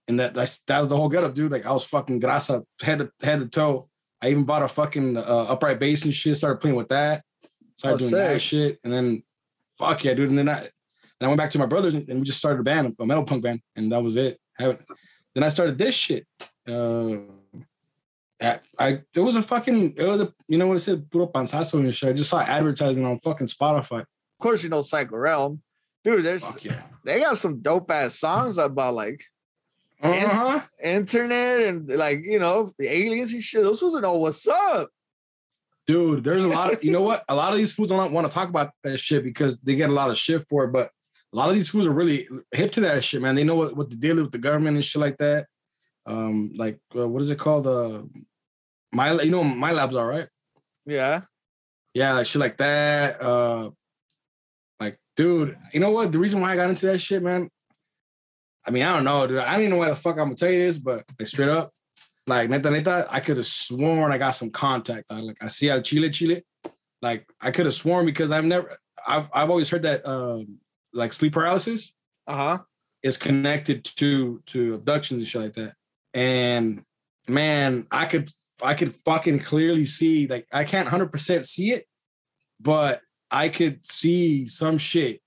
And that that's that was the whole getup, dude. Like I was fucking grasa head to head to toe. I even bought a fucking uh, upright bass and shit. Started playing with that. Started Oh, doing sick. that shit, and then fuck yeah, dude. And then I, then I went back to my brothers, and, and we just started a band, a metal punk band, and that was it. Haven't- then I started this shit. Uh, I, I it was a fucking it was a you know what I said puro panzazo and shit. I just saw advertisement on fucking Spotify. of course, you know Psycho Realm. Dude, there's yeah. they got some dope ass songs about like Uh huh. internet and like you know the aliens and shit. Those supposed to know what's up. Dude, there's a lot of you know what? A (laughs) lot of these fools don't want to talk about that shit because they get a lot of shit for it. But a lot of these fools are really hip to that shit, man. They know what, what the deal is with the government and shit like that. Um, like uh, what is it called? Uh, my you know MILABs are right. Yeah. Yeah, like shit like that. Uh, like, dude, you know what? The reason why I got into that shit, man. I mean, I don't know, dude. I don't even know why the fuck I'm gonna tell you this, but like straight up, like neta neta, I could have sworn I got some contact. dog. Like I see al Chile Chile. Like I could have sworn because I've never I've I've always heard that um like sleep paralysis Uh huh. is connected to to abductions and shit like that. And man, I could I could fucking clearly see like I can't hundred percent see it, but I could see some shit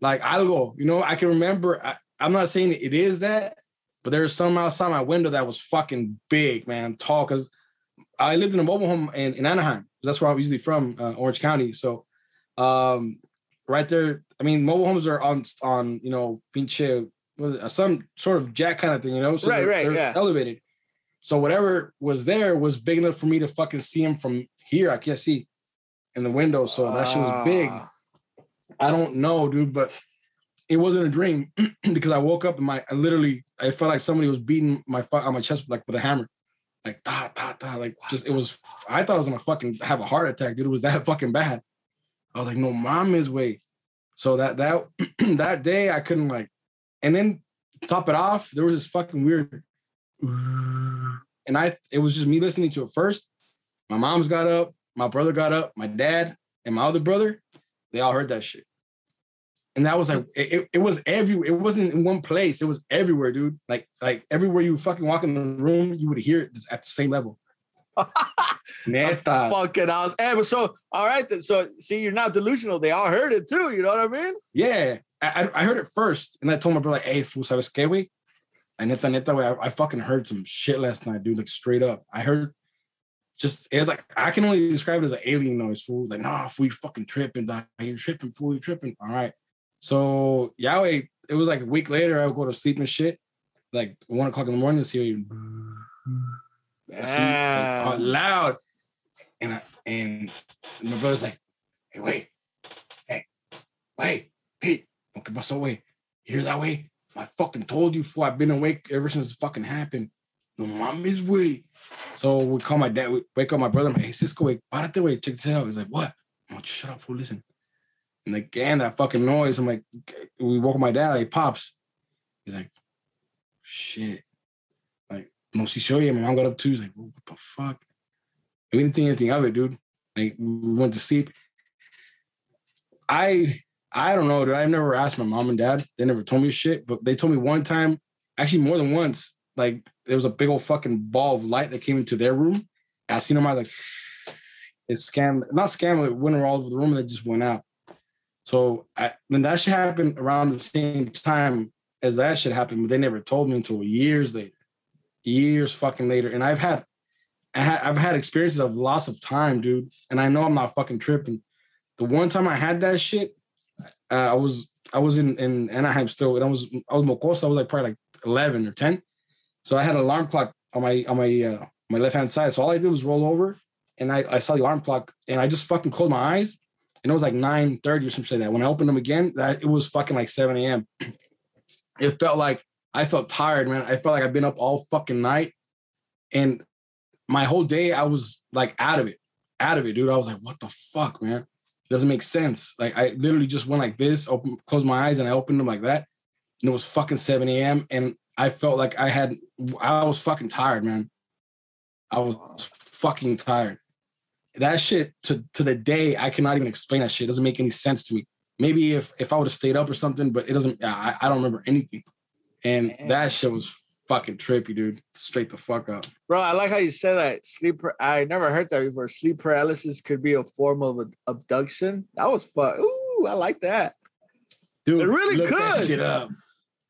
like algo. You know, I can remember. I, I'm not saying it is that, but there's some outside my window that was fucking big, man, tall. Because I lived in a mobile home in, in Anaheim. That's where I'm usually from, uh, Orange County. So, um, right there. I mean, mobile homes are on on you know pinche it, some sort of jack kind of thing, you know. So Right, they're- right, they're yeah. Elevated. So whatever was there was big enough for me to fucking see him from here. I can't see in the window. So that shit was big. Ah. I don't know, dude, but it wasn't a dream (clears throat) because I woke up and my I literally I felt like somebody was beating my on my chest like with a hammer, like da da da, like just it was. I thought I was gonna fucking have a heart attack, dude. It was that (laughs) fucking bad. I was like, no, mom is way. So that that (clears throat) that day I couldn't like, and then to top it off, there was this fucking weird, and I it was just me listening to it first. My mom's got up, my brother got up, my dad and my other brother, they all heard that shit. And that was like it, it- was everywhere. It wasn't in one place. It was everywhere, dude. Like like everywhere you fucking walk in the room, you would hear it at the same level. (laughs) Neta. Fucking awesome. Hey, but so all right. Then, so see, you're not delusional. They all heard it too. You know what I mean? Yeah, I, I I heard it first, and I told my brother, like, "Hey, fool, sabes qué, güey? I neta, neta, güey, I, I fucking heard some shit last night, dude. Like straight up, I heard just it like I can only describe it as an alien noise, fool. Like, nah, fool, you fucking tripping, dog. You're tripping, fool, you're tripping. All right. So Yahweh, it was like a week later. I would go to sleep and shit. Like one o'clock in the morning, see you like, out loud, and I, and my brother's like, "Hey, wait, hey, wait, Pete, Okay, pasó, way? You hear that way? I fucking told you, fool. I've been awake ever since it fucking happened. No mames, way. So we call my dad, we wake up my brother. I'm like, hey, Cisco, wait, párate, way, check this out. He's like, what? I'm like, shut up, fool, listen. And again, that fucking noise. I'm like, we woke my dad, like, pops. He's like, shit. Like, no, you. My mom got up too. He's like, what the fuck? And we didn't think anything of it, dude. Like, we went to sleep. I I don't know, dude. I've never asked my mom and dad. They never told me shit, but they told me one time, actually more than once, like there was a big old fucking ball of light that came into their room. I seen them, I was like, Shh. it scammed, not scammed, it went all over the room and it just went out. So I, when that shit happened around the same time as that shit happened, but they never told me until years later, years fucking later. And I've had, I have had experiences of loss of time, dude. And I know I'm not fucking tripping. The one time I had that shit, uh, I was I was in in Anaheim still, and I was I was Mocosa. I was like probably like eleven or ten. So I had an alarm clock on my on my uh, my left hand side. So all I did was roll over, and I I saw the alarm clock, and I just fucking closed my eyes, and it was like nine thirty or something like that. When I opened them again, that it was fucking like seven a.m. (clears throat) It felt like I felt tired, man. I felt like I've been up all fucking night, and my whole day I was like out of it, out of it, dude. I was like, what the fuck, man doesn't make sense. Like I literally just went like this, open, closed my eyes, and I opened them like that. And it was fucking 7 a.m. And I felt like I had, I was fucking tired, man. I was fucking tired. That shit to to the day, I cannot even explain that shit. It doesn't make any sense to me. Maybe if if I would have stayed up or something, but it doesn't. I, I don't remember anything. And that shit was fucking trippy, dude. Straight the fuck up. Bro, I like how you said that. Sleep. I never heard that before. Sleep paralysis could be a form of abduction. That was fun. Ooh, I like that. Dude, it really look could. That shit up.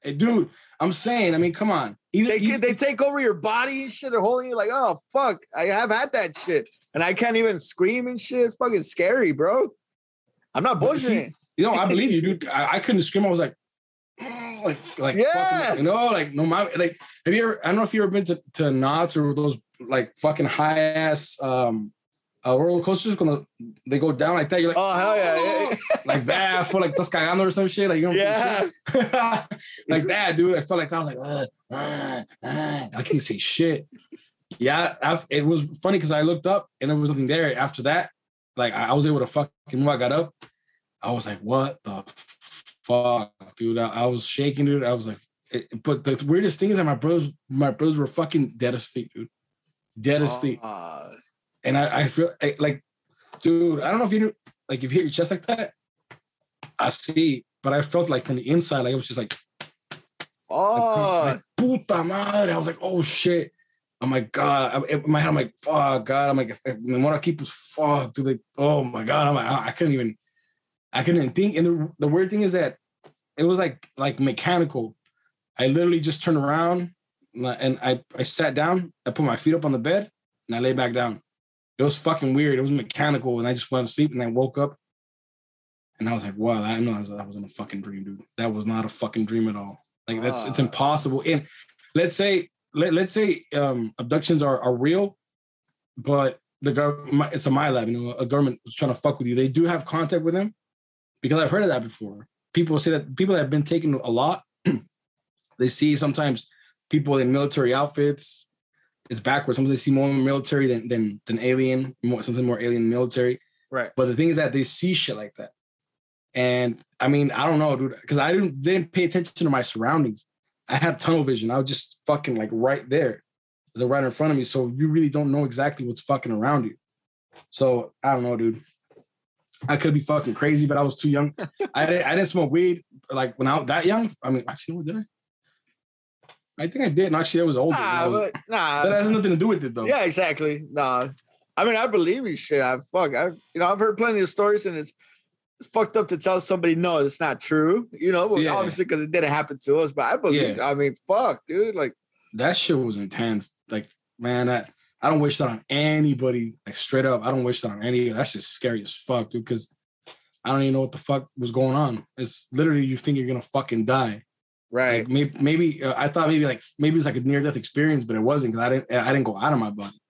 Dude, I'm saying. I mean, come on. Either, they, either, they take over your body and shit. They're holding you like, oh fuck. I have had that shit, and I can't even scream and shit. It's fucking scary, bro. I'm not bullshitting. You know, I (laughs) believe you, dude. I, I couldn't scream. I was like, (sighs) like like yeah. fucking, you know, like no my like have you ever I don't know if you ever been to, to Knott's or those like fucking high ass um uh, roller coasters gonna they go down like that. You're like, oh hell yeah, (laughs) like that. I feel like that's cagando or some shit. Like you know, yeah, (laughs) like that, dude. I felt like I was like, uh, uh, uh. I can't say shit. Yeah, I've, it was funny because I looked up and there was nothing there. After that, like I was able to fucking move. I got up. I was like, what the fuck, dude. I, I, was shaking, dude. I was like, it, but the weirdest thing is that my brothers, my brothers were fucking dead asleep, dude. Dead asleep. Uh, and I, I feel I, like, dude, I don't know if you knew, like, if you hit your chest like that, I see, but I felt like from the inside, like it was just like, oh, like, puta madre. I was like, oh shit. I'm like, God, in my head, I'm like, fuck, God. I'm like, if, if what I keep was fuck, dude. Like, oh my God. I'm like, I, I couldn't even, I couldn't think. And the, the weird thing is that it was like like mechanical. I literally just turned around and I, I sat down, I put my feet up on the bed and I lay back down. It was fucking weird. It was mechanical. And I just went to sleep and I woke up and I was like, wow, I know that was in a fucking dream, dude. That was not a fucking dream at all. Like that's it's ah. impossible. And let's say let, let's say um abductions are, are real, but the government it's a MILAB, you know, a government was trying to fuck with you. They do have contact with them because I've heard of that before. People say that people that have been taken a lot, (clears throat) they see sometimes people in military outfits. It's backwards. Sometimes they see more military than than than alien, more something more alien military. Right. But the thing is that they see shit like that. And I mean, I don't know, dude, because I didn't didn't pay attention to my surroundings. I had tunnel vision. I was just fucking like right there. They're right in front of me. So you really don't know exactly what's fucking around you. So I don't know, dude. I could be fucking crazy, but I was too young. (laughs) I didn't, I didn't smoke weed like when I was that young. I mean, actually, what did I? I think I did. And actually, I was older. Nah, was, but nah, that has nothing to do with it, though. Yeah, exactly. Nah, I mean, I believe you shit. I fuck. I you know, I've heard plenty of stories, and it's it's fucked up to tell somebody no, it's not true. You know, yeah. obviously because it didn't happen to us. But I believe. Yeah. I mean, fuck, dude. Like that shit was intense. Like, man, that I don't wish that on anybody. Like straight up, I don't wish that on any. That's just scary as fuck, dude. Because I don't even know what the fuck was going on. It's literally you think you're gonna fucking die. Right. Like maybe, maybe uh, I thought maybe like maybe it's like a near death experience, but it wasn't because I didn't I didn't go out of my body.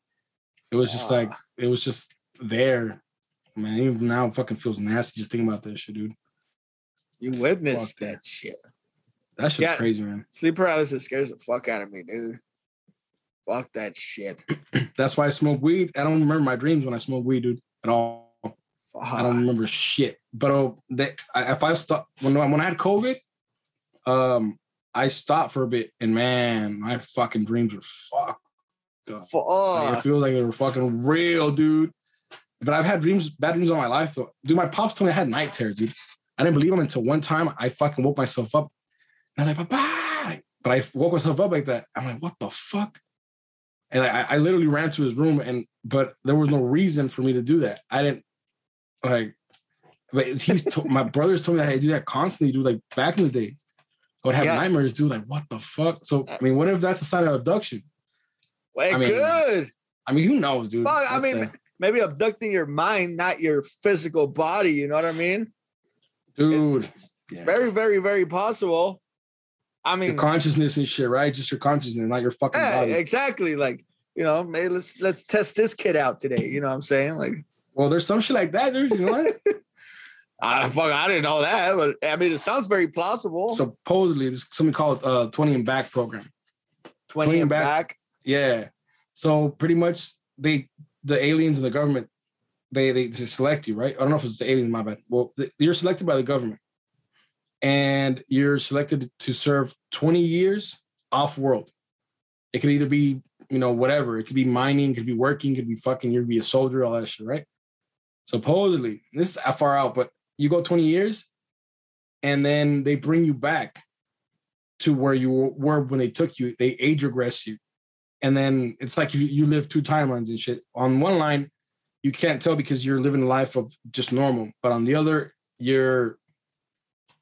It was just uh. like it was just there. Man, even now it fucking feels nasty just thinking about that shit, dude. You witnessed that shit. That shit's Yeah. crazy, man. Sleep paralysis scares the fuck out of me, dude. Fuck that shit. (clears throat) That's why I smoke weed. I don't remember my dreams when I smoke weed, dude, at all. I don't remember shit. But they, I, if I stop when when I had COVID, um, I stopped for a bit, and man, my fucking dreams were fucked. up. Like, it feels like they were fucking real, dude. But I've had dreams, bad dreams all my life. So, dude, my pops told me I had night terrors, dude. I didn't believe them until one time I fucking woke myself up. And I'm like, Papa. But I woke myself up like that. I'm like, what the fuck? And I, I literally ran to his room, and but there was no reason for me to do that. I didn't like. But he's to, my brothers told me I do that constantly, dude. Like back in the day, I would have Yeah. nightmares, dude. Like what the fuck? So uh, I mean, what if that's a sign of abduction? Wait, I mean, good. I mean, who knows, dude? Fuck, I mean, the- maybe abducting your mind, not your physical body. You know what I mean? dude, It's, it's yeah. very, very, very possible. I mean, your consciousness and shit, right? Just your consciousness, not your fucking yeah, body. exactly. Like, you know, maybe let's let's test this kid out today. You know what I'm saying? Like, Well, there's some shit like that, dude. You know what? (laughs) I fuck, I didn't know that, but I mean, it sounds very plausible. Supposedly, there's something called uh 20 and back program. twenty clean and back- back. Yeah. So pretty much they the aliens and the government, they they select you, right? I don't know if it's the aliens, my bad. Well, th- you're selected by the government. And you're selected to serve 20 years off world. It could either be, you know, whatever. It could be mining, it could be working, it could be fucking, you could be a soldier, all that shit, right? Supposedly, this is far out, but you go 20 years and then they bring you back to where you were when they took you. They age regress you. And then it's like you, you live two timelines and shit. On one line, you can't tell because you're living a life of just normal. But on the other, you're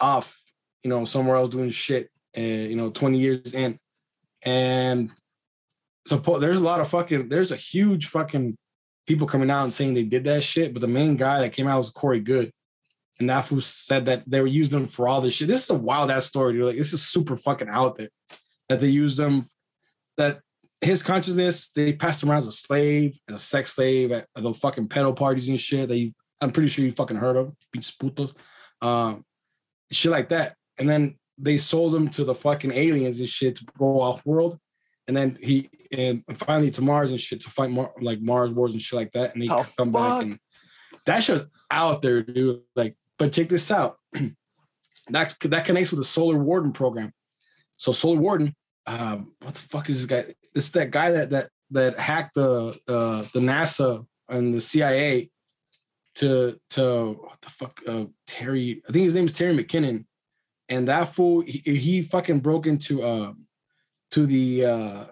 off, you know, somewhere else doing shit, uh, you know, 20 years in. And so there's a lot of fucking, there's a huge fucking people coming out and saying they did that shit. But the main guy that came out was Corey Goode. And fool said that they were using them for all this shit. This is a wild ass story, dude. Like, this is super fucking out there that they used them, that his consciousness, they passed him around as a slave, as a sex slave at, at the fucking pedo parties and shit that you, I'm pretty sure you fucking heard of, pinches putos, um, shit like that. And then they sold him to the fucking aliens and shit to go off world. And then he and finally to Mars and shit to fight Mar- like Mars wars and shit like that. And they Oh, come fuck. back and that shit's out there, dude. Like, but check this out. (clears throat) That's that connects with the Solar Warden program. So Solar Warden, um, what the fuck is this guy? It's that guy that that that hacked the uh, the NASA and the CIA to to what the fuck uh, Terry. I think his name is Terry McKinnon, and that fool he, he fucking broke into uh, to the uh,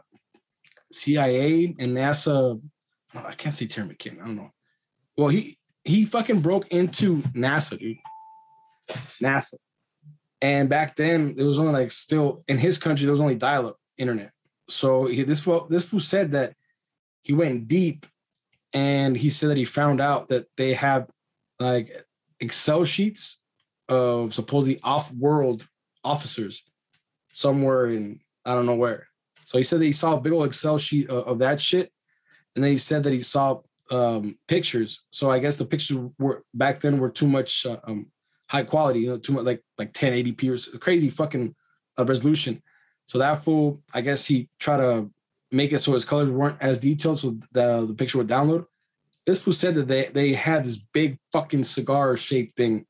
CIA and NASA. I can't say Terry McKinnon. I don't know. Well, he he fucking broke into NASA, dude. NASA. And back then, it was only like still in his country, there was only dial-up internet. So he, this fool, this fool said that he went deep, and he said that he found out that they have like Excel sheets of supposedly off-world officers somewhere in I don't know where. So he said that he saw a big old Excel sheet of, of that shit, and then he said that he saw um, pictures. So I guess the pictures were back then were too much uh, um, high quality, you know, too much like like 1080p or crazy fucking uh, resolution. So that fool, I guess he tried to make it so his colors weren't as detailed, so the the picture would download. This fool said that they they had this big fucking cigar shaped thing,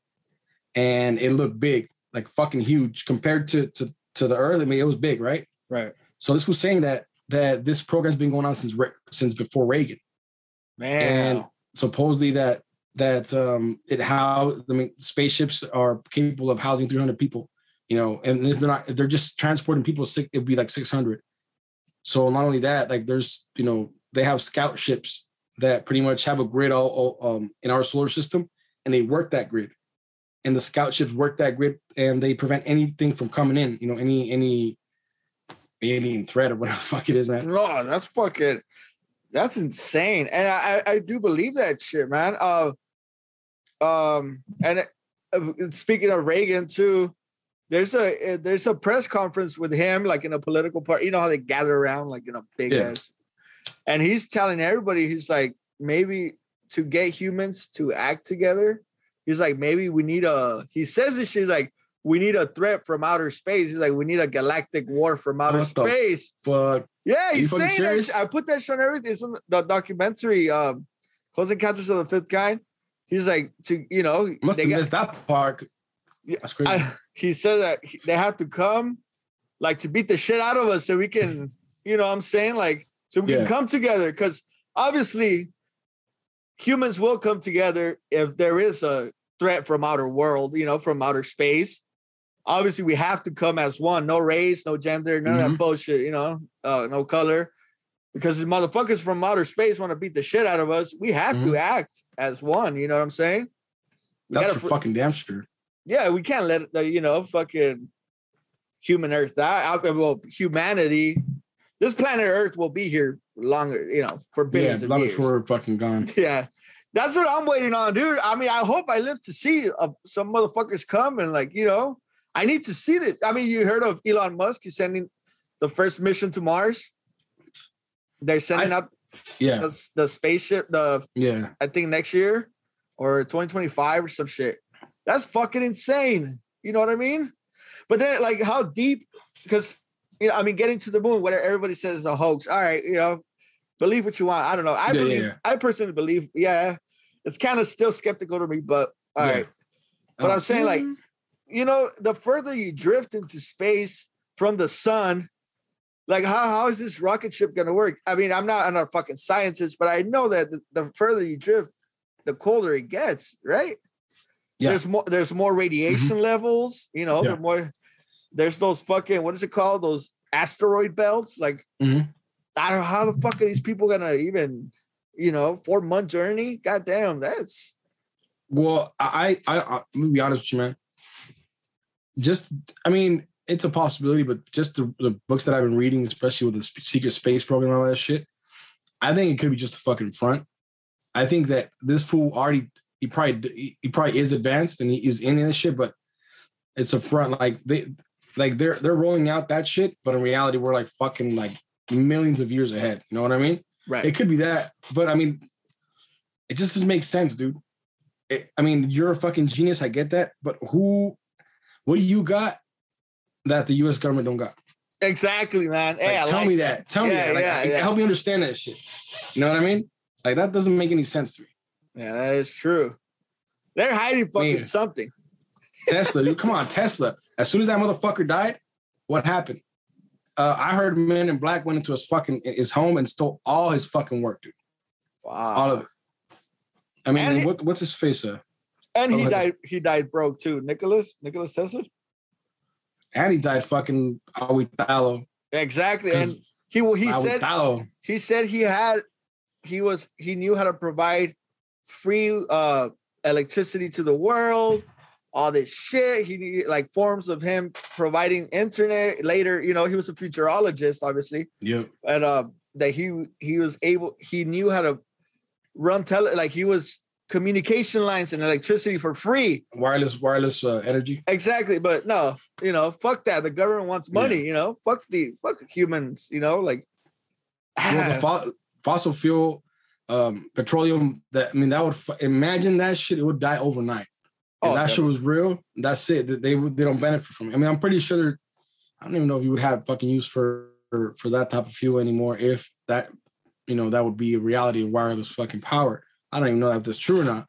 and it looked big, like fucking huge compared to to to the Earth. I mean, it was big, right? Right. So this was saying that that this program's been going on since since before Reagan Man. and supposedly that that um it how I mean spaceships are capable of housing 300 people, you know, and if they're not if they're just transporting people, sick it'd be like 600. So not only that, like there's you know they have scout ships that pretty much have a grid all, all um in our solar system, and they work that grid, and the scout ships work that grid, and they prevent anything from coming in, you know, any any alien threat or whatever the (laughs) fuck it is, man. No, that's fucking that's insane. And I I, do believe that shit, man. Uh um and uh, speaking of Reagan too, there's a uh, there's a press conference with him like in a political party. You know how they gather around like in a big Yeah. ass. And he's telling everybody he's like maybe to get humans to act together. He's like maybe we need a he says this shit he's like we need a threat from outer space. He's like, we need a galactic war from outer What space. Fuck. Yeah, he's saying that. serious? shit. I put that shit on everything. It's in the documentary, um, Close Encounters of the Fifth Kind. He's like, to you know, Must have got- missed that part. That's crazy. I, (laughs) he said that they have to come like to beat the shit out of us so we can, (laughs) you know what I'm saying? Like, so we can come together. Cause obviously humans will come together if there is a threat from outer world, you know, from outer space. Obviously, we have to come as one, no race, no gender, none of that Mhm. bullshit, you know, uh, no color. Because the motherfuckers from outer space want to beat the shit out of us. We have to Mhm. act as one, you know what I'm saying? We That's gotta for fucking damn sure. yeah, we can't let the you know fucking human Earth die. Out well, humanity, this planet Earth will be here longer, you know, for Yeah, billions of years. before we're fucking gone. (laughs) Yeah, that's what I'm waiting on, dude. I mean, I hope I live to see uh, some motherfuckers come and like you know, I need to see this. I mean, you heard of Elon Musk? He's sending the first mission to Mars. They're sending I- out Yeah, the, the spaceship. The yeah. I think next year or 2025 or some shit. That's fucking insane. You know what I mean? But then, like, how deep? Because you know, I mean, getting to the moon, whatever everybody says is a hoax. All right, you know, believe what you want. I don't know. I Yeah, believe. yeah. I personally believe. Yeah, it's kind of still skeptical to me, but all right. Yeah. But I'm saying, like, mm. You know, the further you drift into space from the sun, like how, how is this rocket ship gonna work? I mean, I'm not I'm not a fucking scientist, but I know that the, the further you drift, the colder it gets, right? Yeah. There's more there's more radiation levels, you know, Yeah. the more there's those fucking what is it called? Those asteroid belts. Like Mhm. I don't know how the fuck are these people gonna even, you know, four month journey? God damn, that's Well, I, I, I, I'm gonna be honest with you, man. Just, I mean, it's a possibility, but just the, the books that I've been reading, especially with the sp- secret space program and all that shit, I think it could be just a fucking front. I think that this fool already, he probably, he probably is advanced and he is in this shit, but it's a front. Like they, like they're they're rolling out that shit, but in reality, we're like fucking like millions of years ahead. You know what I mean? right. It could be that, but I mean, it just doesn't make sense, dude. It- I mean, you're a fucking genius. I get that, but who? What do you got that the U.S. government don't got? exactly, man. Hey, I tell like me that. Tell me that. Like, yeah, yeah. Help me understand that shit. You know what I mean? Like that doesn't make any sense to me. Yeah, that is true. They're hiding fucking Man. something. Tesla, dude, come on, Tesla. As soon as that motherfucker died, what happened? Uh, I heard Men in Black went into his fucking his home and stole all his fucking work, dude. Wow. All of it. I mean, And what, what's his face? Uh, and he died. He died broke too. Nicholas. Nicholas Tesla. and he died fucking Awitalo. Exactly. And he he said he said he had he was he knew how to provide free uh electricity to the world. All this shit. He like forms of him providing internet. Later, you know, he was a futurologist, obviously. Yep. and uh, that he he was able he knew how to run tele like he was communication lines and electricity for free Wireless, wireless uh, energy. exactly but no you know fuck that the government wants money you know fuck the fuck humans you know like the fo- fossil fuel, um, petroleum. That I mean, that would fu- imagine that shit. It would die overnight. If Oh, that shit was real, that's it. They they they don't benefit from it. I mean, I'm pretty sure. I don't even know if you would have fucking use for for, for that type of fuel anymore. If that, you know, that would be a reality of wireless fucking power. I don't even know if that's true or not.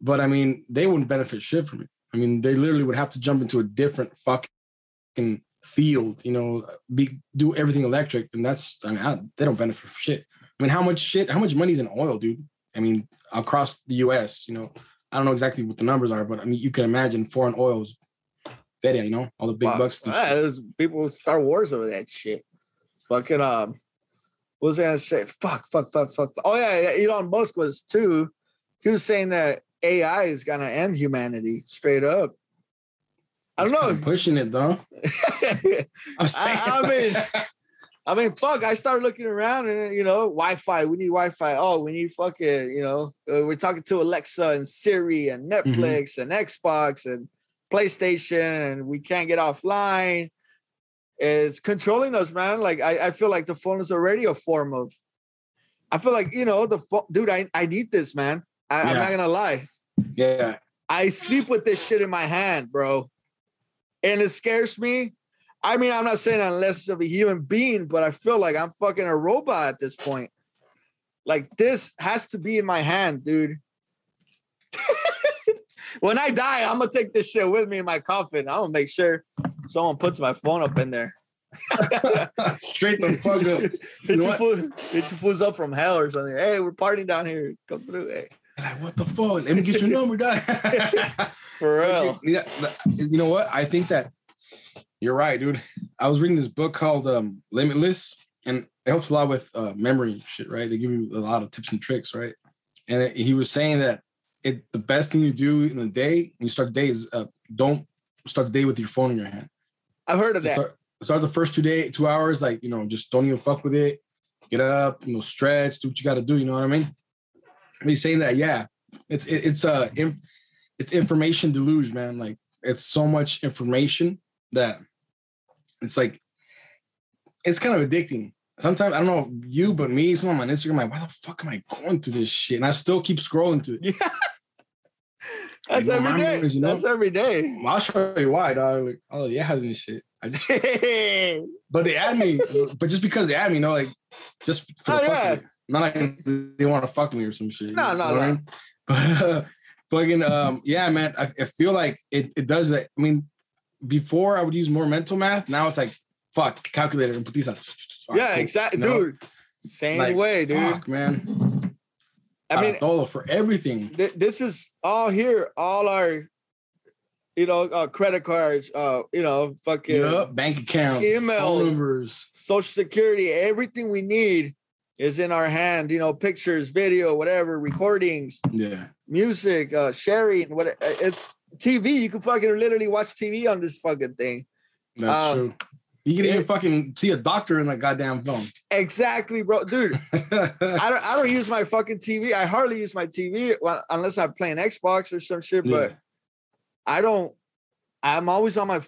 But I mean, they wouldn't benefit shit from it. I mean, they literally would have to jump into a different fucking field, you know, be do everything electric, and that's I mean, I, they don't benefit from shit. I mean, how much shit? How much money is in oil, dude? I mean, across the U.S., you know, I don't know exactly what the numbers are, but I mean, you can imagine foreign oils, very, you know, all the big fuck. bucks. and Ah, there's people Star Wars over that shit fucking um what was I gonna say fuck fuck fuck fuck oh yeah, yeah Elon Musk was too he was saying that AI is gonna end humanity straight up I don't know pushing it though. (laughs) I'm saying, I mean- I mean, fuck. I started looking around and you know, Wi-Fi. We need Wi-Fi. Oh, we need fucking. You know, uh, we're talking to Alexa and Siri and Netflix and Xbox and PlayStation, and we can't get offline. It's controlling us, man. Like I, I feel like the phone is already a form of. I feel like you know the phone, dude. I I need this, man. I, I'm not gonna lie. yeah, I sleep with this shit in my hand, bro. and it scares me. I mean, I'm not saying unless of a human being, but I feel like I'm fucking a robot at this point. Like this has to be in my hand, dude. (laughs) when I die, I'm gonna take this shit with me in my coffin. I'm gonna make sure someone puts my phone up in there. (laughs) Straight the fuck up. You know your what? fool, hit fools up from hell or something. Hey, we're partying down here. Come through. Hey, Like, what the fuck? Let me get your number, dog. (laughs) (laughs) for real. You know what? I think that you're right, dude. I was reading this book called um, Limitless, and it helps a lot with uh, memory shit, right? They give you a lot of tips and tricks, right? And it, he was saying that it the best thing you do in the day when you start the day is uh, don't start the day with your phone in your hand. I've heard of that. Start, start the first two day two hours, like you know, just don't even fuck with it. Get up, you know, stretch, do what you got to do. You know what I mean? Me saying that, yeah, it's it, it's uh, in, it's information deluge, man. Like it's so much information that it's like it's kind of addicting. Sometimes I don't know you, but me, someone on my Instagram, like, why the fuck am I going through this shit? And I still keep scrolling to it. Yeah. (laughs) That's You know, every memories, you know? That's every day. I'll show you why, dog. Like, oh yeah, and shit. I just (laughs) But they add me, but just because they add me, you know, like just for Oh, the fuck yeah. Not like they want to fuck me or some shit. No, no, no. (laughs) But uh, fucking um, yeah, man. I, I feel like it it does that. I mean, before I would use more mental math. Now it's like fuck calculator and put these on. yeah, exactly, You know? dude. Same Like, way, dude. Fuck, man. I mean, Dollar for everything. th- this is all here. All our, you know, uh, credit cards. Uh, you know, fucking Yeah, bank accounts, Email. numbers. social security. Everything we need is in our hand. You know, pictures, video, whatever, recordings, Yeah, music, uh, sharing. What it's TV. You can fucking literally watch TV on this fucking thing. that's Um, true. You can even fucking see a doctor in that goddamn phone. Exactly, bro, dude. (laughs) I don't I don't use my fucking TV. I hardly use my TV well, unless I'm playing Xbox or some shit. But I don't. I'm always on my.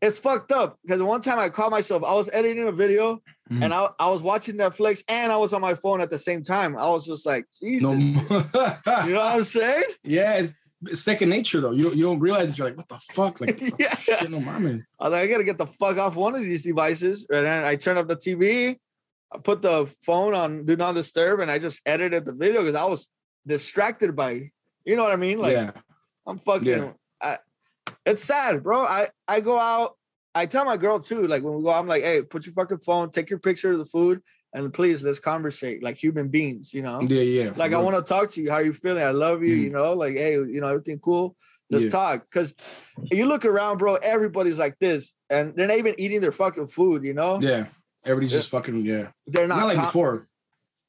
It's fucked up because one time I caught myself. I was editing a video Mhm. and I, I was watching Netflix and I was on my phone at the same time. I was just like, Jesus, no you know what I'm saying? (laughs) Yeah, it's, it's second nature though. You don't you don't realize that you're like, what the fuck? Like, (laughs) oh, shit, no, my man. I was like, I gotta get the fuck off one of these devices. And then I turn up the TV, I put the phone on do not disturb, and I just edited the video because I was distracted by, you know what I mean? Like yeah, I'm fucking. Yeah. I, it's sad, bro. I I go out. I tell my girl too. Like when we go, I'm like, hey, put your fucking phone, take your picture of the food, and please let's conversate like human beings. You know, yeah, yeah. like I want to talk to you. How you feeling? I love you. You mm. know, like hey, you know everything cool. Let's Yeah. talk. Because you look around, bro. Everybody's like this, and they're not even eating their fucking food. You know, Yeah, everybody's just fucking yeah. they're Not, not. like con- before.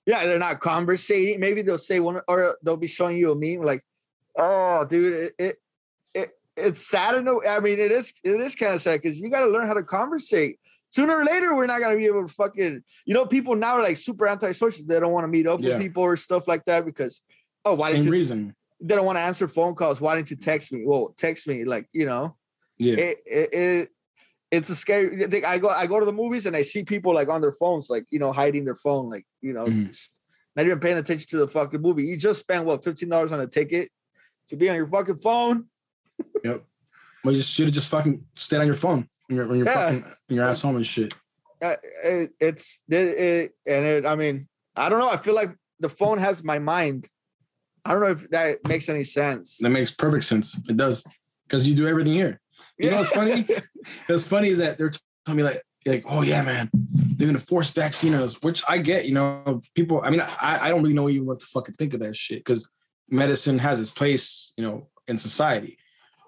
yeah, they're not conversating. Maybe they'll say one, or they'll be showing you a meme like, "Oh, dude, it it, it it's sad a I mean, it is it is kind of sad because you got to learn how to conversate. Sooner or later, we're not gonna be able to fucking. You know, people now are like super antisocial. They don't want to meet up Yeah. with people or stuff like that because, oh, why Same didn't you? reason. They don't want to answer phone calls. Why didn't you text me? Well, text me, like you know Yeah, it, it, it it's a scary thing. I go I go to the movies and I see people like on their phones, like you know, hiding their phone, like you know, Mhm. just not even paying attention to the fucking movie. You just spent what fifteen dollars on a ticket to be on your fucking phone. Yep. Well, you should have just fucking stayed on your phone when you're when you're Yeah. fucking your ass home and shit. It, it's it, it, and it. I mean, I don't know. I feel like the phone has my mind. I don't know if that makes any sense. That makes perfect sense. It does because you do everything here. You know what's funny? (laughs) What's funny is that they're telling me like, like, oh yeah, man, they're gonna force vaccine us, which I get. You know, people. I mean, I, I don't really know even what to fucking think of that shit because medicine has its place, you know, in society.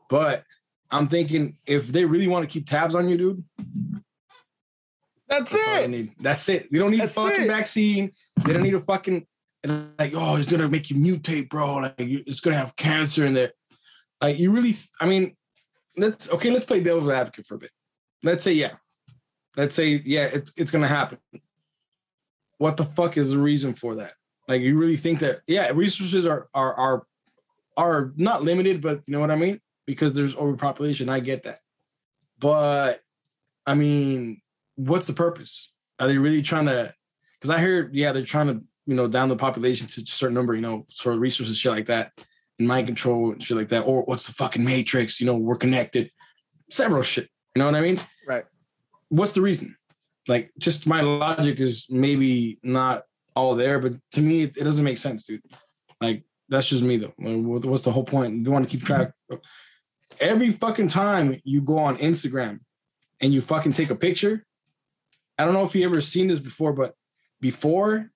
But I'm thinking if they really want to keep tabs on you, dude, That's that's it. That's it. They don't need That's a fucking it. vaccine. They don't need a fucking like, oh, it's gonna make you mutate, bro. Like it's gonna have cancer in there. Like you really, I mean, let's okay, let's play devil's advocate for a bit. Let's say, yeah. Let's say, yeah, it's it's gonna happen. What the fuck is the reason for that? Like you really think that, yeah, resources are are are are not limited, but you know what I mean? Because there's overpopulation. I get that. But I mean, what's the purpose? Are they really trying to? Because I heard, yeah, they're trying to, you know, down the population to a certain number, you know, for resources, shit like that, and mind control and shit like that. Or what's the fucking matrix? You know, we're connected. several shit. You know what I mean? Right. What's the reason? Like, just my logic is maybe not all there, but to me, it, it doesn't make sense, dude. Like, that's just me though. Like, what's the whole point? You want to keep track. Every fucking time you go on Instagram and you fucking take a picture, I don't know if you ever seen this before, but before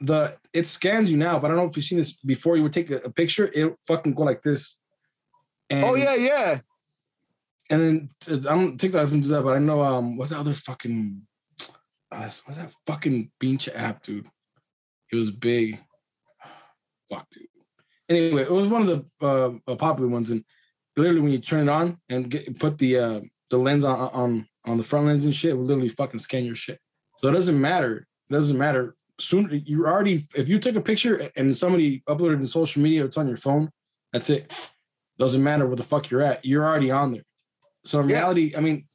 the it scans you now, but I don't know if you've seen this before. You would take a, a picture, it fucking go like this. And, oh yeah, yeah. And then I don't TikTok doesn't do that, but I know um what's that other fucking uh, what's that fucking beach app, dude? It was big. (sighs) Fuck, dude. Anyway, it was one of the uh, popular ones, and literally when you turn it on and get put the uh, the lens on on on the front lens and shit, it will literally fucking scan your shit. So it doesn't matter. It doesn't matter. Soon you already if you take a picture and somebody uploaded in social media, it's on your phone. That's it. Doesn't matter where the fuck you're at. You're already on there. So in yeah. reality, I mean,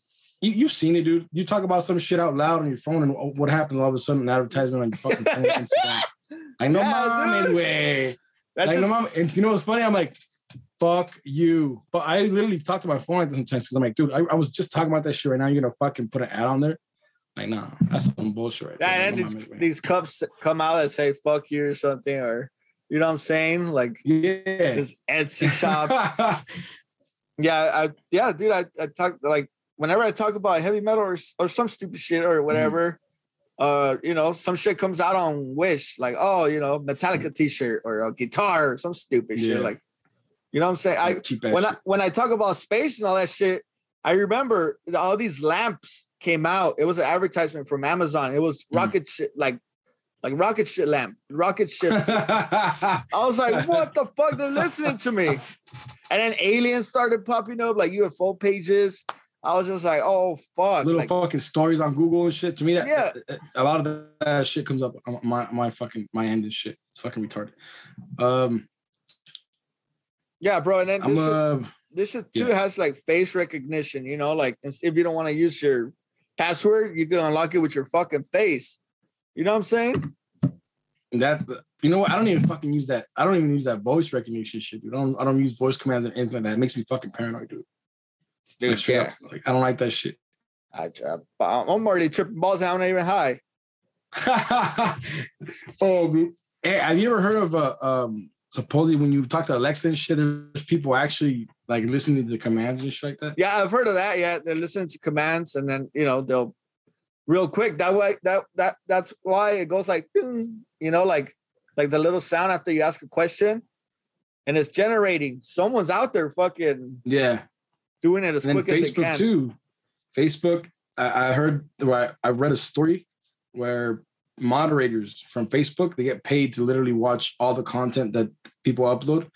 you, you've seen it, dude. You talk about some shit out loud on your phone, and what happens all of a sudden? An advertisement on your fucking phone. Instagram. (laughs) I know, yeah, mom. Dude. Anyway, that's like, just... no, mom. And you know what's funny? I'm like, fuck you. But I literally talked to my phone like this sometimes because I'm like, dude, I, I, was just talking about that shit right now. You're gonna fucking put an ad on there. Like, nah, that's some bullshit right yeah, And these, these cups come out that say fuck you or something, or you know what I'm saying? Like, yeah, this Etsy shop. (laughs) yeah, I yeah, dude, I, I talk like whenever I talk about heavy metal or, or some stupid shit or whatever, mm. uh, you know, some shit comes out on Wish, like, oh, you know, Metallica mm. t-shirt or a guitar or some stupid yeah. shit. Like, you know what I'm saying? I when I when I talk about space and all that shit, I remember all these lamps came out. It was an advertisement from Amazon. It was mm. rocket shit, like like rocket shit lamp, rocket ship. (laughs) I was like, what the fuck? They're listening to me. And then aliens started popping up, like UFO pages. I was just like, oh fuck, little like, fucking stories on Google and shit. To me, that yeah, a lot of that shit comes up on my my fucking my end and shit. It's fucking retarded. Um, yeah, bro. And then this, uh, is, this is too yeah. has like face recognition. You know, like if you don't want to use your password, you can unlock it with your fucking face. You know what I'm saying? That you know what? I don't even fucking use that. I don't even use that voice recognition shit, dude. I don't. I don't use voice commands and anything like that. It makes me fucking paranoid, dude. Dude, yeah. Up. Like I don't like that shit. I, I'm already tripping balls. I'm not even high. (laughs) oh, hey, have you ever heard of uh, um supposedly when you talk to Alexa and shit, there's people actually like listening to the commands and shit like that. Yeah, I've heard of that. Yeah, they're listening to commands and then you know they'll real quick. That way, that that that's why it goes like you know, like like the little sound after you ask a question, and it's generating. Someone's out there fucking yeah doing it as and quick Facebook as they can. too. Facebook, I, I heard I read a story where moderators from Facebook they get paid to literally watch all the content that people upload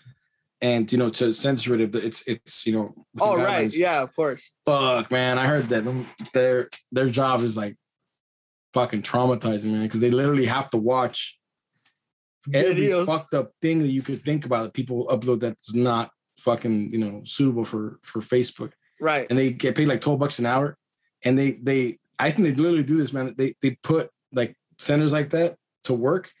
and you know to censor it if it's it's you know oh right. yeah of course. Fuck man i heard that their their job is like fucking traumatizing man because they literally have to watch every Videos. fucked up thing that you could think about that people upload that's not fucking you know suitable for for facebook. Right. And they get paid like 12 bucks an hour. And they they i think they literally do this man they they put like centers like that to work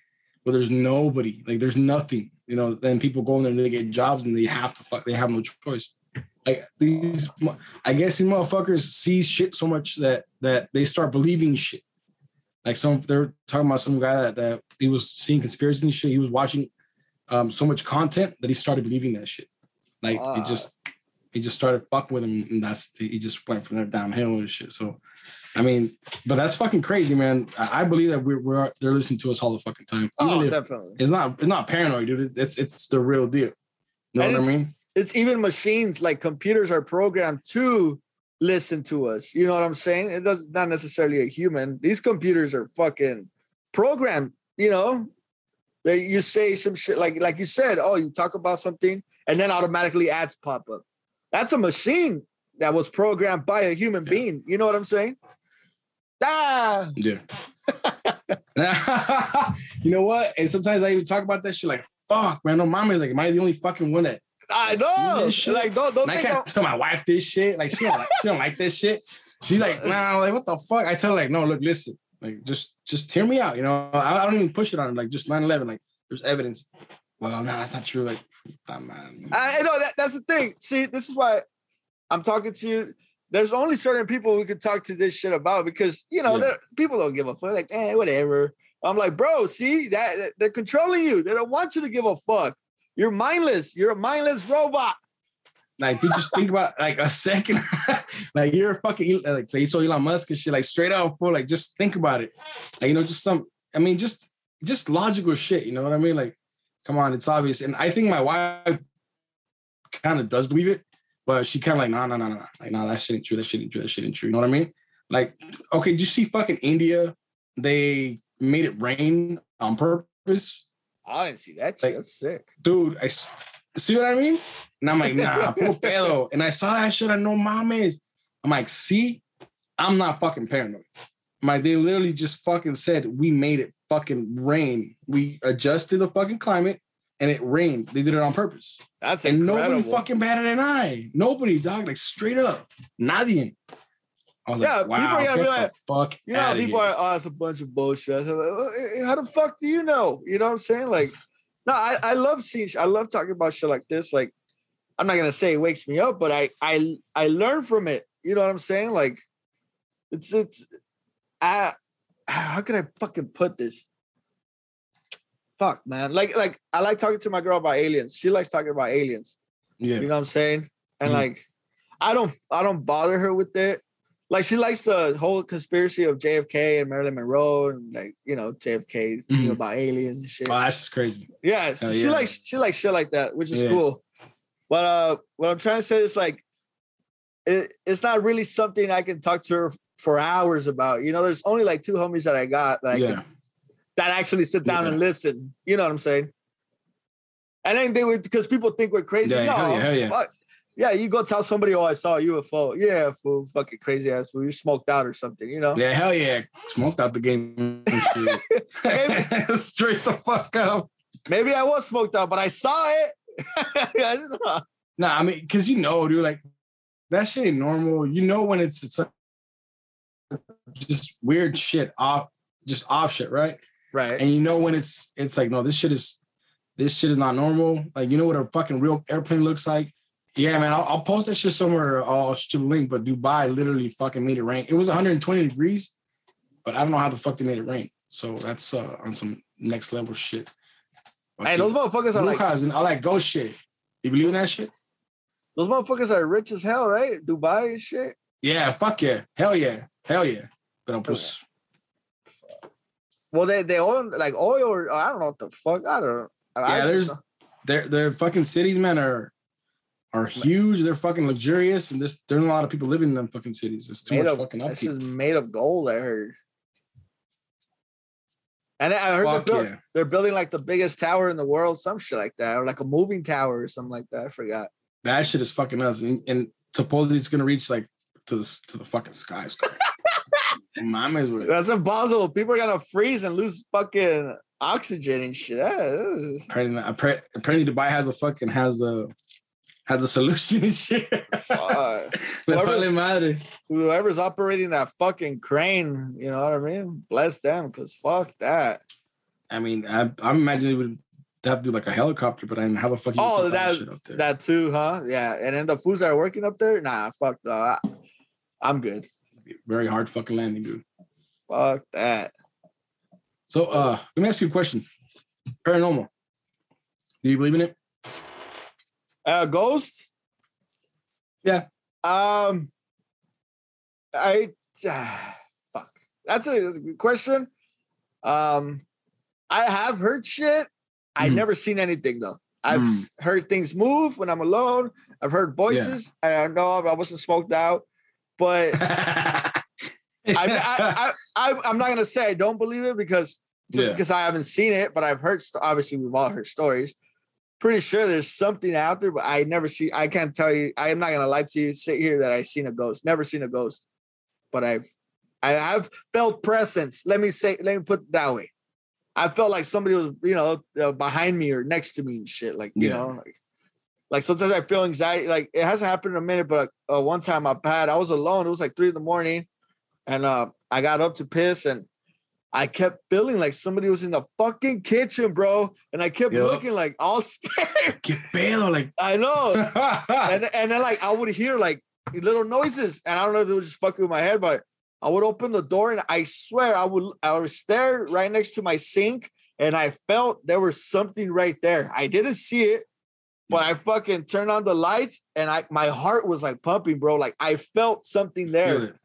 where there's nobody, like there's nothing, you know, then people go in there and they get jobs and they have to fuck, they have no choice. Like these, I guess these motherfuckers see shit so much that that they start believing shit. Like some, they're talking about some guy that, that he was seeing conspiracy and shit. He was watching um, so much content that he started believing that shit. Like uh, it just, he just started fucking with him, and that's he just went from there downhill and shit. So I mean, but that's fucking crazy, man. I, believe that we're, we're they're listening to us all the fucking time. Even oh, definitely. It's not it's not paranoid, dude. It's it's the real deal. You know and what I mean? It's even machines like computers are programmed to listen to us. You know what I'm saying? It does not necessarily a human. These computers are fucking programmed. You know, that you say some shit like like you said. Oh, you talk about something, and then automatically ads pop up. That's a machine that was programmed by a human yeah. being. You know what I'm saying? Ah. Yeah. (laughs) you know what? And sometimes I even talk about that shit like, fuck, man. No, mama is like, am I the only fucking one that? I know. Like, don't don't. I can't tell my wife this shit. Like, she don't like, she don't like this shit. She's like, (laughs) nah, like, what the fuck? I tell her like, no, look, listen, like, just just hear me out. You know, I, I don't even push it on her. Like, just 9-11, Like, there's evidence. Well, no, nah, that's not true. Like, that man. I know that that's the thing. See, this is why I'm talking to you there's only certain people we could talk to this shit about because you know Yeah. people don't give a fuck. Like, eh, whatever. I'm like, bro, see that they're controlling you. They don't want you to give a fuck. You're mindless. You're a mindless robot. Like, you just think about like a second, (laughs) like you're a fucking like they saw Elon Musk and shit, like straight out for like just think about it. Like, you know, just some, I mean, just just logical shit, you know what I mean? Like, come on, it's obvious. And I think my wife kind of does believe it, but she kind of like, nah, nah, nah, nah. Like, nah, that shit ain't true. That shit ain't true. That shit ain't true. You know what I mean? Like, okay, did you see fucking India? They made it rain on purpose. I didn't see that shit. Like- That's sick. dude, I see what I mean? And I'm like, nah, (laughs) puro pedo. And I saw that shit. I know mames. I'm like, see, I'm not fucking paranoid. My they literally just fucking said we made it fucking rain. We adjusted the fucking climate and it rained. They did it on purpose. That's And incredible. nobody fucking batted an eye. Nobody, dog. Like straight up. Nadie. I was Yeah, like, people wow, are gonna be like- fuck You know, people here. are, oh, it's a bunch of bullshit. Like, "Oh, eh, How the fuck do you know? You know what I'm saying? Like, no, I, I love seeing, I love talking about shit like this. Like, I'm not gonna say it wakes me up, but I I I learn from it. You know what I'm saying? Like, it's it's I how can I fucking put this? Fuck, man. Like like I like talking to my girl about aliens. She likes talking about aliens. yeah. You know what I'm saying? And Mhm. like, I don't, I don't bother her with it. Like, she likes the whole conspiracy of JFK and Marilyn Monroe, and like, you know, JFK thinking Mhm. about aliens and shit. Oh, that's just crazy. yeah, so Hell she yeah. likes, she likes shit like that, which is Yeah. cool. But uh, what I'm trying to say is like, it, it's not really something I can talk to her for hours about. You know, there's only like two homies that I got that I yeah. can that actually sit down Yeah. and listen. You know what I'm saying? And then they would because people think we're crazy. Yeah, no, hell yeah, hell yeah. fuck. Yeah, you go tell somebody, oh, I saw a UFO. Yeah, fool, fucking crazy ass fool. You smoked out or something, you know? Yeah, hell yeah. Smoked out the game. (laughs) (laughs) Straight the fuck up. Maybe I was smoked out, but I saw it. I. (laughs) Nah, I mean, because you know, dude, like that shit ain't normal. You know when it's it's like just weird shit off, just off shit, right? Right. And you know when it's it's like, no, this shit is this shit is not normal. Like you know what a fucking real airplane looks like. Yeah, man, I'll, I'll post that shit somewhere. I'll shoot a link. But Dubai literally fucking made it rain. It was 120 degrees, but I don't know how the fuck they made it rain. So that's uh, on some next level shit. Hey, those motherfuckers are like Lucas and all that ghost shit. You believe in that shit? those motherfuckers are rich as hell, right? Dubai and shit. Yeah, fuck yeah. Hell yeah. Hell yeah. But pues, Well, they they own like oil or I don't know what the fuck. I don't. I yeah, there's their their fucking cities, man, are are huge. They're fucking luxurious, and there's there's a lot of people living in them fucking cities. It's too made much of, fucking This is made of gold. I heard. And I heard they're, build- yeah. they're building like the biggest tower in the world, some shit like that, or like a moving tower or something like that. I forgot. That shit is fucking us. And, and supposedly it's gonna reach like to the to the fucking skies. (laughs) Mames it. That's impossible. People are gonna freeze and lose fucking oxygen and shit. Yeah, Apparently, appar- apparently Dubai has a fucking has the has a (laughs) solution and shit. fuck. (laughs) Whoever's- vale. Whoever's operating that fucking crane, you know what I mean? Bless them, cause fuck that. I mean, I, I'm imagining it would have to do like a helicopter, but I mean, how the fuck you Oh, that- there? That too, huh? Yeah. And then the foods that are working up there, nah, fuck no. I, I'm good. Very hard fucking landing, dude. Fuck that. So uh let me ask you a question. Paranormal. Do you believe in it? Uh, ghost. Yeah. Um. I. ah, (sighs) fuck. That's a, that's a good question. Um, I have heard shit. I've Mhm. never seen anything though. I've Mm. heard things move when I'm alone. I've heard voices. I know I wasn't smoked out, but (laughs) (laughs) I, I, I, I'm not gonna say I don't believe it because just Yeah. because I haven't seen it, but I've heard. Obviously, we've all heard stories. Pretty sure there's something out there, but I never see. I can't tell you. I am not gonna lie to you. Sit here that I've seen a ghost. Never seen a ghost, but I've, I have felt presence. Let me say. Let me put it that way. I felt like somebody was, you know, uh, behind me or next to me and shit. Like, you Yeah. know, like, like sometimes I feel anxiety. Like it hasn't happened in a minute, but uh, one time I had, I was alone. It was like three in the morning, and uh, I got up to piss, and I kept feeling like somebody was in the fucking kitchen, bro. And I kept Yup. looking like all (laughs) scared. Get pedo, like I know. (laughs) and and then like I would hear like little noises, and I don't know if it was just fucking with my head, but I would open the door, and I swear I would I would stare right next to my sink, and I felt there was something right there. I didn't see it, but I fucking turned on the lights, and I my heart was like pumping, bro. Like I felt something there.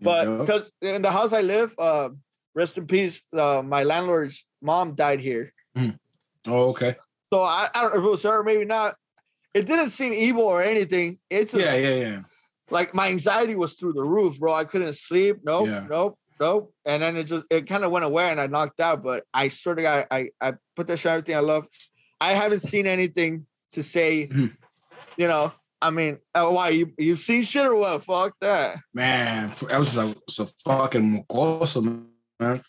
But because in the house I live, uh, rest in peace, uh, my landlord's mom died here. Mm. Oh, okay. So I, I don't know if it was her, maybe not. It didn't seem evil or anything. It's just, yeah, yeah, yeah. Like my anxiety was through the roof, bro. I couldn't sleep. Nope, yeah. nope, nope. And then it just it kind of went away and I knocked out. But I sort of got I I put that shit everything I love. I haven't seen anything to say, mm-hmm. you know, I mean, uh, why you you've seen shit or what? Fuck that, man. I was a, was a fucking mocoso, man.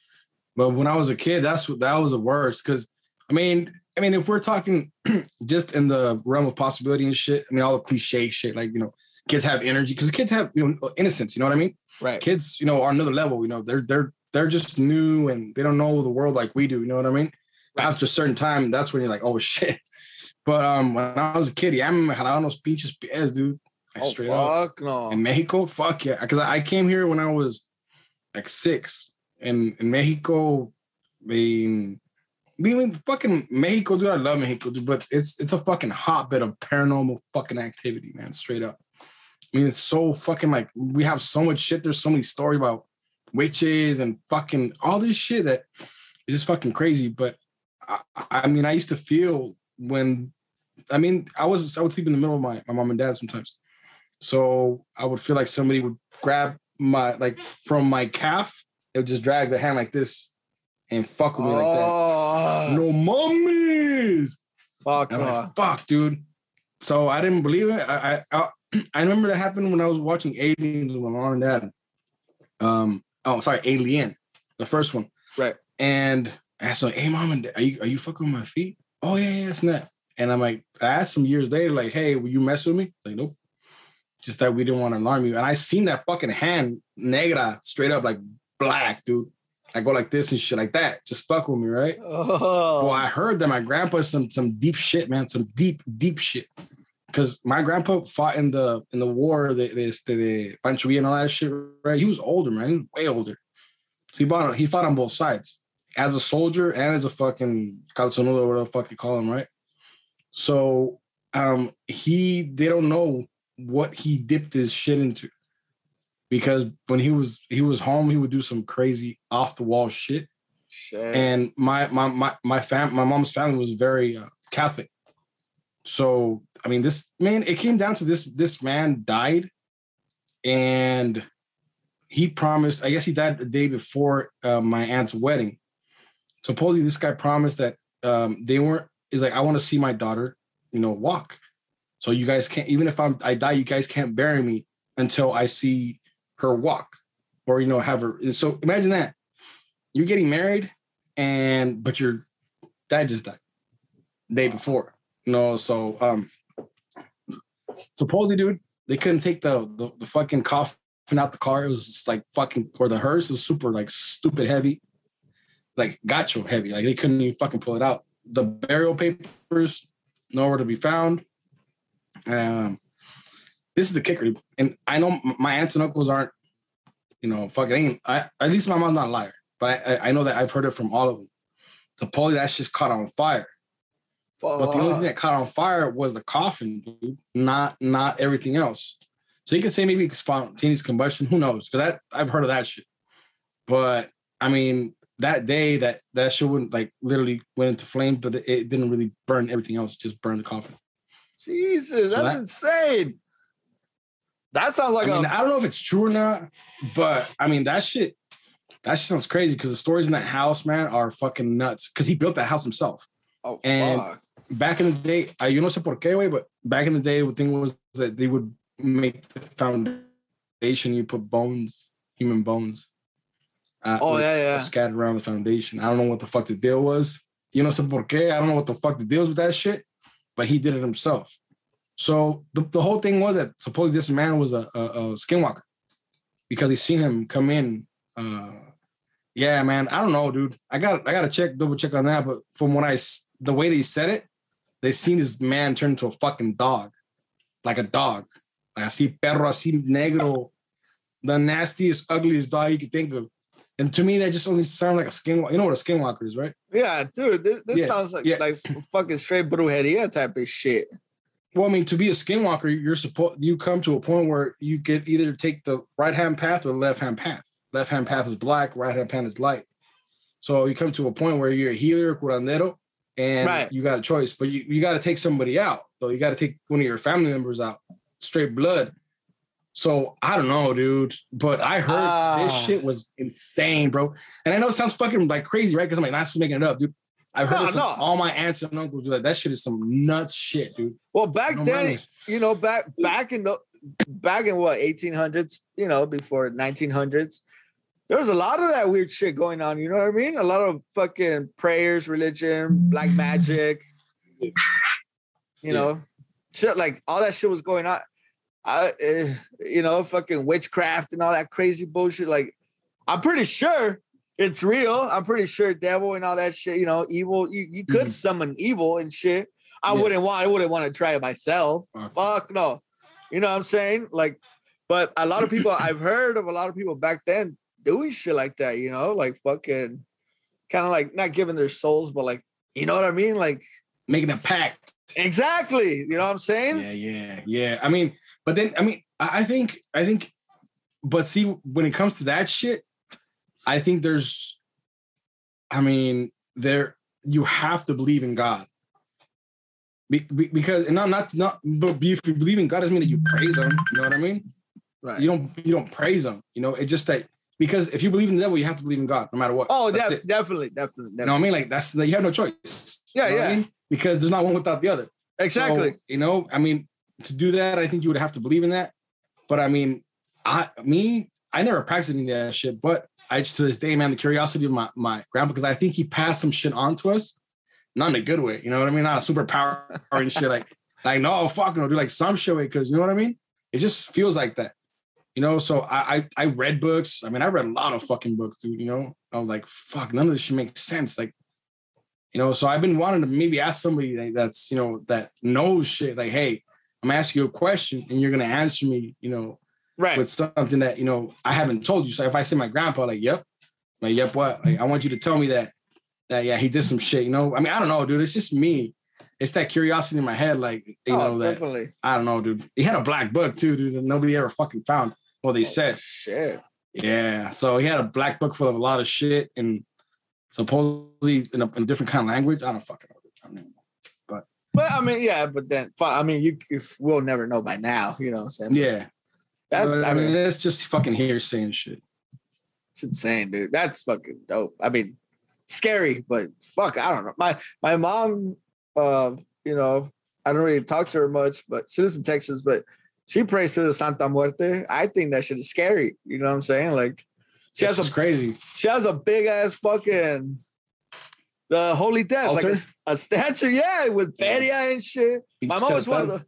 But when I was a kid, that's what that was the worst. Because I mean, I mean, if we're talking (clears throat) just in the realm of possibility and shit, I mean, all the cliche shit, like you know, kids have energy because kids have you know innocence. You know what I mean? Right. Kids, you know, are another level. You know, they're they're they're just new and they don't know the world like we do. You know what I mean? Right. After a certain time, that's when you're like, oh shit. But um, when I was a kid, yeah, I remember jalaban pinches pies, dude. Like, oh, straight fuck up. no. In Mexico, fuck yeah. Because I came here when I was like six. And in Mexico, I mean, I mean, fucking Mexico, dude. I love Mexico, dude, but it's it's a fucking hotbed of paranormal fucking activity, man. Straight up. I mean, it's so fucking like we have so much shit. There's so many stories about witches and fucking all this shit that is just fucking crazy. But I, I mean, I used to feel when I mean, I was I would sleep in the middle of my, my mom and dad sometimes. So I would feel like somebody would grab my like from my calf, it would just drag the hand like this and fuck with me oh. like that. Oh. No mummies. Fuck, like, fuck, dude. So I didn't believe it. I, I I remember that happened when I was watching Aliens with my mom and dad. Um, oh, sorry, Alien, the first one. Right. And I asked like, "Hey, mom and dad, are you are you fucking with my feet?" Oh yeah, yeah, it's not. And I'm like, I asked him years later, like, hey, will you mess with me? Like, nope. Just that we didn't want to alarm you. And I seen that fucking hand negra straight up like black, dude. I go like this and shit like that. Just fuck with me, right? Oh. Well, I heard that my grandpa some some deep shit, man. Some deep, deep shit. Because my grandpa fought in the in the war, the the, the Pancho Villa and all that shit, right? He was older, man. He was way older. So he fought he fought on both sides. As a soldier and as a fucking calzonudo, or whatever the fuck you call him, right? So um, he they don't know what he dipped his shit into because when he was he was home he would do some crazy off the wall shit. shit. And my my my my fam my mom's family was very uh, Catholic. So I mean this man it came down to this this man died and he promised I guess he died the day before uh, my aunt's wedding. Supposedly this guy promised that um, they weren't is like, I want to see my daughter, you know, walk. So you guys can't, even if I'm I die, you guys can't bury me until I see her walk or you know have her. So imagine that. You're getting married and but your dad just died day before. You know, so um supposedly, dude, they couldn't take the the, the fucking coffin out the car. It was just like fucking or the hearse was super like stupid heavy. Like gacho heavy. Like they couldn't even fucking pull it out the burial papers nowhere to be found. Um, this is the kicker, and I know my aunts and uncles aren't, you know, fucking. I at least my mom's not a liar, but I, I know that I've heard it from all of them. Supposedly that's just caught on fire. Fuck. But the only thing that caught on fire was the coffin, dude, not not everything else. So you can say maybe spontaneous combustion. Who knows? Because that I've heard of that shit. But I mean, that day that that shit wouldn't like literally went into flames, but it didn't really burn everything else, just burned the coffin. Jesus, that's that, insane. That sounds like I mean, I don't know if it's true or not, but I mean that shit that shit sounds crazy because the stories in that house, man, are fucking nuts. Because he built that house himself. Oh, and fuck. back in the day, I you know sé por qué, way, but back in the day, the thing was that they would make the foundation, you put bones, human bones uh, oh yeah, yeah. Scattered around the foundation. I don't know what the fuck the deal was. You know, some porque. I don't know what the fuck the deal is with that shit, but he did it himself. So the, the whole thing was that supposedly this man was a, a, a skinwalker because he seen him come in. Uh, yeah, man. I don't know, dude. I got I got to check double check on that. But from when I the way they said it, they seen this man turn into a fucking dog, like a dog. así perro, así negro, the nastiest, ugliest dog you could think of. And to me, that just only sounds like a skinwalker. You know what a skinwalker is, right? Yeah, dude, this, this Yeah, sounds like yeah. like fucking straight brujeria type of shit. Well, I mean, to be a skinwalker, you're supposed you come to a point where you could either take the right hand path or the left hand path. Left hand path is black, right hand path is light. So you come to a point where you're a healer, curandero, and Right. you got a choice, but you, you got to take somebody out. So you got to take one of your family members out, straight blood. So I don't know, dude, but I heard this Ah. shit was insane, bro. And I know it sounds fucking like crazy, right? Because I'm like, not making it up, dude. I've heard No, from no. all my aunts and uncles. Like that shit is some nuts shit, dude. Well, back No then, you know, back back in the back in what 1800s, you know, before 1900s, there was a lot of that weird shit going on. You know what I mean? A lot of fucking prayers, religion, black magic. You Yeah. know, shit like all that shit was going on. I, uh, you know, fucking witchcraft and all that crazy bullshit. Like, I'm pretty sure it's real. I'm pretty sure devil and all that shit. You know, evil. You, you could Mhm. summon evil and shit. I Yeah. wouldn't want. I wouldn't want to try it myself. Fuck. Fuck no. You know what I'm saying? Like, but a lot of people (coughs) I've heard of a lot of people back then doing shit like that. You know, like fucking, kind of like not giving their souls, but like, you know what I mean? Like, Making a pact. exactly. You know what I'm saying? Yeah, yeah, yeah. I mean, but then I mean, I think, I think, but see, when it comes to that shit, I think there's, I mean, there you have to believe in God. Be, be- because and not not not but if you believe in God doesn't mean that you praise him. You know what I mean? Right. You don't you don't praise him. You know, it's just that because if you believe in the devil, you have to believe in God no matter what. Oh, def- it. definitely, definitely, You know what I mean? Like that's you have no choice. Yeah, You know what I yeah. mean? Because there's not one without the other. exactly. So, you know, I mean, to do that, I think you would have to believe in that. But I mean, I me, I never practiced any of that shit. But I just to this day, man, the curiosity of my my grandpa, because I think he passed some shit on to us, not in a good way. You know what I mean? Not a superpower and shit. Like, like no, fuck no, do like some shit because you know what I mean? It just feels like that. You know, so I, I I read books. I mean, I read a lot of fucking books, dude. You know, I'm like, fuck, none of this shit makes sense. Like, you know, so I've been wanting to maybe ask somebody that's, you know, that knows shit. Like, hey, I'm asking you a question and you're gonna answer me, you know, right. with something that, you know, I haven't told you. So if I say my grandpa, like, yep, like, yep, what? Like, I want you to tell me that, that yeah, he did some shit, you know. I mean, I don't know, dude. It's just me. It's that curiosity in my head, like, you oh, know, that definitely. I don't know, dude. He had a black book too, dude, that nobody ever fucking found. Well, they Oh, said. shit. Yeah. So he had a black book full of a lot of shit and supposedly in a, in a different kind of language. I don't fucking know. I mean, But I mean, yeah, but then I mean, you if we'll never know by now. You know what I'm saying? yeah. That's I mean, that's just fucking hearsay and shit. it's insane, dude. That's fucking dope. I mean, scary, but fuck, I don't know. My my mom, uh, you know, I don't really talk to her much, but she lives in Texas, but she prays to the Santa Muerte. I think that shit is scary. You know what I'm saying? Like, she It's has a crazy. she has a big ass fucking the Holy Death, like a, a statue, yeah, with feria and shit. My mom was one of the.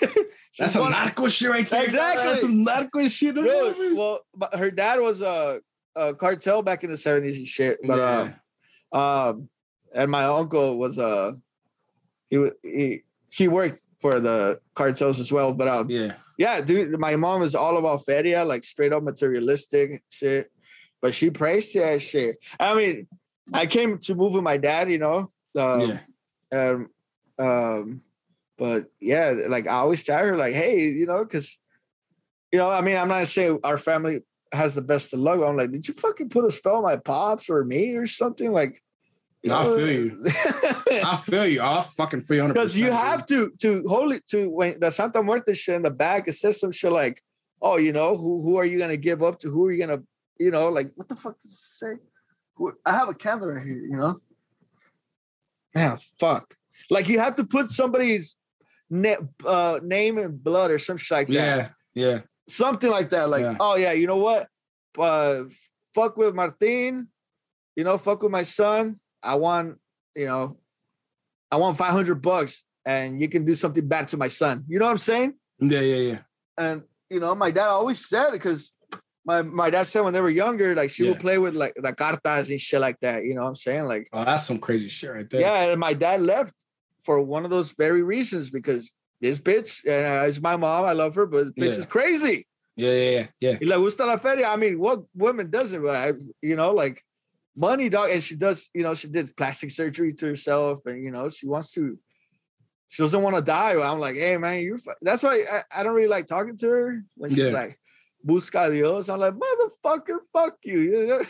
(laughs) That's some narco shit right there. Exactly. That's some narco shit. Dude, well, her dad was a, a cartel back in the seventies and shit. But yeah. uh, um, and my uncle was uh, he he he worked for the cartels as well. But um, yeah. yeah, dude, my mom is all about feria, like straight up materialistic shit. But she prays to that shit. I mean, I came to move with my dad, you know. Um, yeah. um, um, but yeah, like I always tell her, like, hey, you know, because you know, I mean, I'm not saying our family has the best of luck. I'm like, did you fucking put a spell on my pops or me or something? Like, No, I feel you. (laughs) I feel you. I fucking feel you 100%. Because you have to to holy to when the Santa Muerte shit in the back, it says some shit like, oh, you know, who who are you gonna give up to? Who are you gonna, you know, like what the fuck does it say? I have a candle right here, you know. Yeah, fuck. Like you have to put somebody's na- uh, name and blood or some shit like that. Yeah. Yeah. Something like that. Like, Yeah. oh yeah, you know what? Uh, fuck with Martin. You know, fuck with my son. I want, you know, I want 500 bucks and you can do something bad to my son. You know what I'm saying? Yeah. Yeah. Yeah. And, you know, my dad always said it because my, my dad said when they were younger, like she would play with like the cartas and shit like that. You know what I'm saying? Like, Oh, that's some crazy shit right there. yeah. And my dad left for one of those very reasons because this bitch, uh, is my mom. I love her, but bitch Yeah. is crazy. Yeah, yeah, yeah, yeah. Gusta la feria. I mean, what woman doesn't? But you know, like money, dog. And she does, you know, she did plastic surgery to herself, and you know, she wants to. She doesn't want to die. I'm like, hey man, you. That's why I, I don't really like talking to her when she's Yeah. like, "Busca Dios." I'm like, motherfucker, fuck you. you know?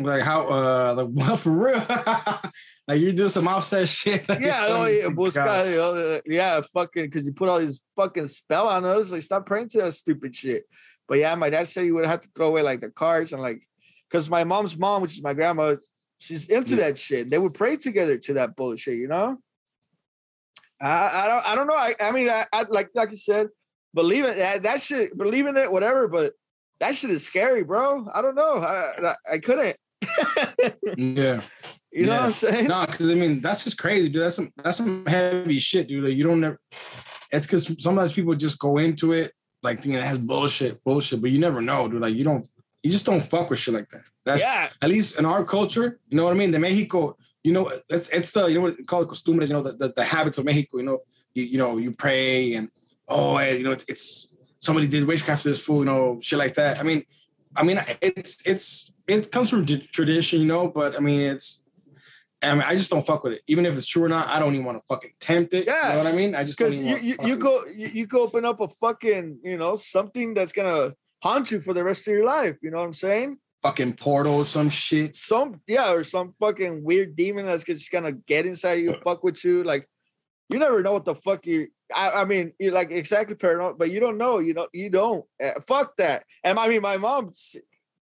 (laughs) Like how uh like (laughs) what for real? (laughs) like you do some offset shit. Like, yeah, oh yeah, Busca Dios. Yeah, fucking, because you put all these fucking spell on us. Like, stop praying to that stupid shit. But yeah, my dad said you would have to throw away like the cards and like, because my mom's mom, which is my grandma, she's into Yeah. that shit. They would pray together to that bullshit, you know. I, I don't, I don't know. I, I mean, I, I like, like you said, believe it. That, that shit, believe in it, whatever. But that shit is scary, bro. I don't know. I, I, I couldn't. (laughs) Yeah. You know what I'm saying? No, because I mean that's just crazy, dude. That's some that's some heavy shit, dude. Like you don't never. It's because sometimes people just go into it like thinking it has bullshit, bullshit, but you never know, dude. Like you don't, you just don't fuck with shit like that. That's yeah, at least in our culture. You know what I mean? The Mexico, you know, it's it's the you know what they call it costumbres. You know the, the, the habits of Mexico. You know, you, you know you pray and oh, eh, you know it's, somebody did witchcraft to this fool. You know, shit like that. I mean, I mean it's it's it comes from tradition, you know, but I mean it's. I mean, I just don't fuck with it. Even if it's true or not, I don't even want to fucking tempt it. Yeah. You know what I mean? I just because you you, you go you, you go open up a fucking you know something that's gonna haunt you for the rest of your life. You know what I'm saying? fucking portal or some shit. Some yeah, or some fucking weird demon that's just gonna get inside of you, fuck with you. Like you never know what the fuck you. I, I mean, you're like exactly paranoid, but you don't know. You know, you don't. Uh, fuck that. And I mean, my mom, s-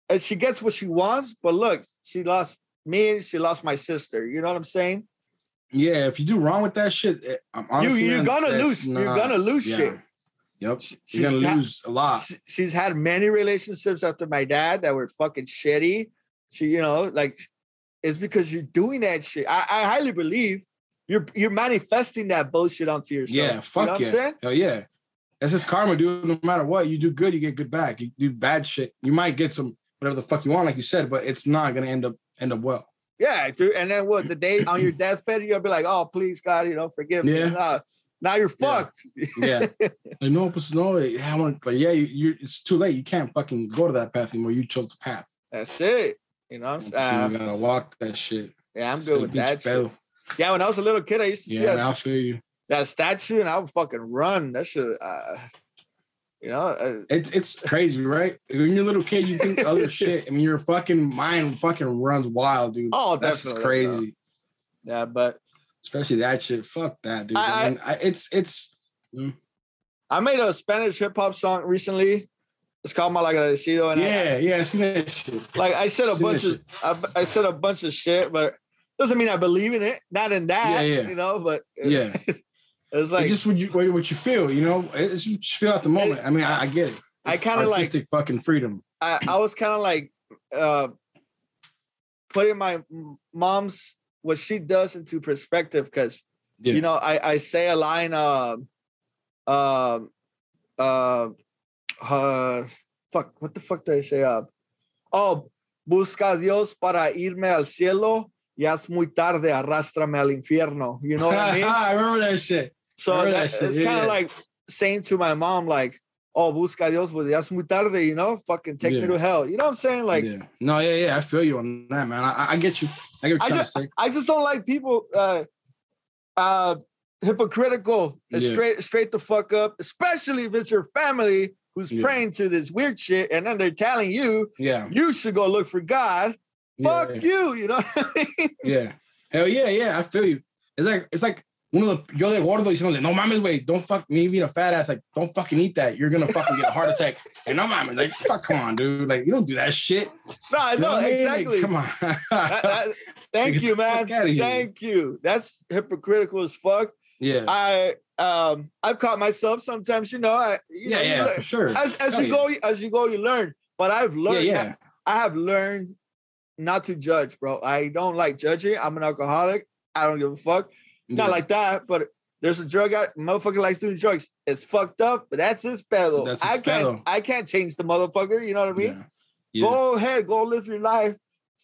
uh, she gets what she wants, but look, she lost me. She lost my sister. You know what I'm saying? Yeah, if you do wrong with that shit, eh, I'm You honestly, you're gonna that's lose. You're gonna lose yeah. shit. Yep. She's You're gonna lose a lot. she- she's had many relationships after my dad that were fucking shitty. She, you know, like it's because you're doing that shit. I, I highly believe you're you're manifesting that bullshit onto yourself. Yeah, fuck you know what yeah. I'm saying? Hell yeah. That's just karma, dude. No matter what, you do good, you get good back. You do bad shit, you might get some whatever the fuck you want, like you said, but it's not gonna end up end up well. Yeah, dude. And then what? The day on your deathbed, you'll be like, "Oh, please, God, you know, forgive me." Yeah. Nah, now you're Yeah. fucked. Yeah. (laughs) like, no, but no, yeah, I want like yeah, you, it's too late. You can't fucking go to that path anymore. You chose the path. That's it. You know, what I'm. So uh, you gotta walk that shit. yeah, I'm good with that. Shit. Yeah, when I was a little kid, I used to see that man, I feel you. that statue and I would fucking run. That shit, uh, you know, uh, It's it's crazy, right? When you're a little kid, you think other (laughs) shit. I mean, your fucking mind fucking runs wild, dude. oh, That's crazy. Yeah, but Especially that shit. Fuck that, dude. I- I, mean, I, it's it's I made a Spanish hip hop song recently. It's called Malagradecido, and I- yeah, yeah. I seen that shit. like I said a bunch of I, I said a bunch of shit, but doesn't mean I believe in it. Not in that, Yeah, yeah. you know. But Yeah. (laughs) it's like it's just what you what you feel, you know. It's what you just feel at the moment. I mean, I, I get it. I kinda like- artistic fucking freedom. I, I was kind of like uh putting my mom's what she does into perspective because Yeah. you know I I say a line um um uh, uh fuck what the fuck do I say uh oh busca Dios para irme al cielo ya es muy tarde arrástrame al infierno you know what I mean (laughs) I remember that shit. so that, that shit, it's yeah, kind of yeah. like saying to my mom like oh busca Dios pues ya es muy tarde you know fucking take me to hell you know what I'm saying like yeah. No, yeah, yeah. I feel you on that, man. I, I- get you. I get what I just-. I just don't like people uh uh hypocritical and Yeah. straight straight the fuck up, especially if it's your family who's Yeah. praying to this weird shit and then they're telling you Yeah. you should go look for God. Yeah, Fuck yeah. you, you know what I mean? Yeah. Hell yeah, yeah. I feel you. It's like it's like one of the yo de gordo, you know, like, no mames, wait, don't fuck me being a fat ass. Like, don't fucking eat that. You're gonna fucking get a heart attack. (laughs) And no mames, like, fuck, come on, dude. Like, you don't do that shit. No, I know I mean? Like, exactly. come on. (laughs) Thank you, man. Thank you. That's hypocritical as fuck. yeah. I um I've caught myself sometimes, you know. I you yeah, know, yeah, for sure. as as Hell you yeah. go as you go, you learn. But I've Yeah, learned yeah. I have learned not to judge, bro. I don't like judging. I'm an alcoholic. I don't give a fuck. Not like that, but there's a drug out. Motherfucker likes doing drugs. It's fucked up, but that's his pedo. That's his I can't. I can't change the motherfucker. You know what I mean? Yeah. Yeah. Go ahead, go live your life.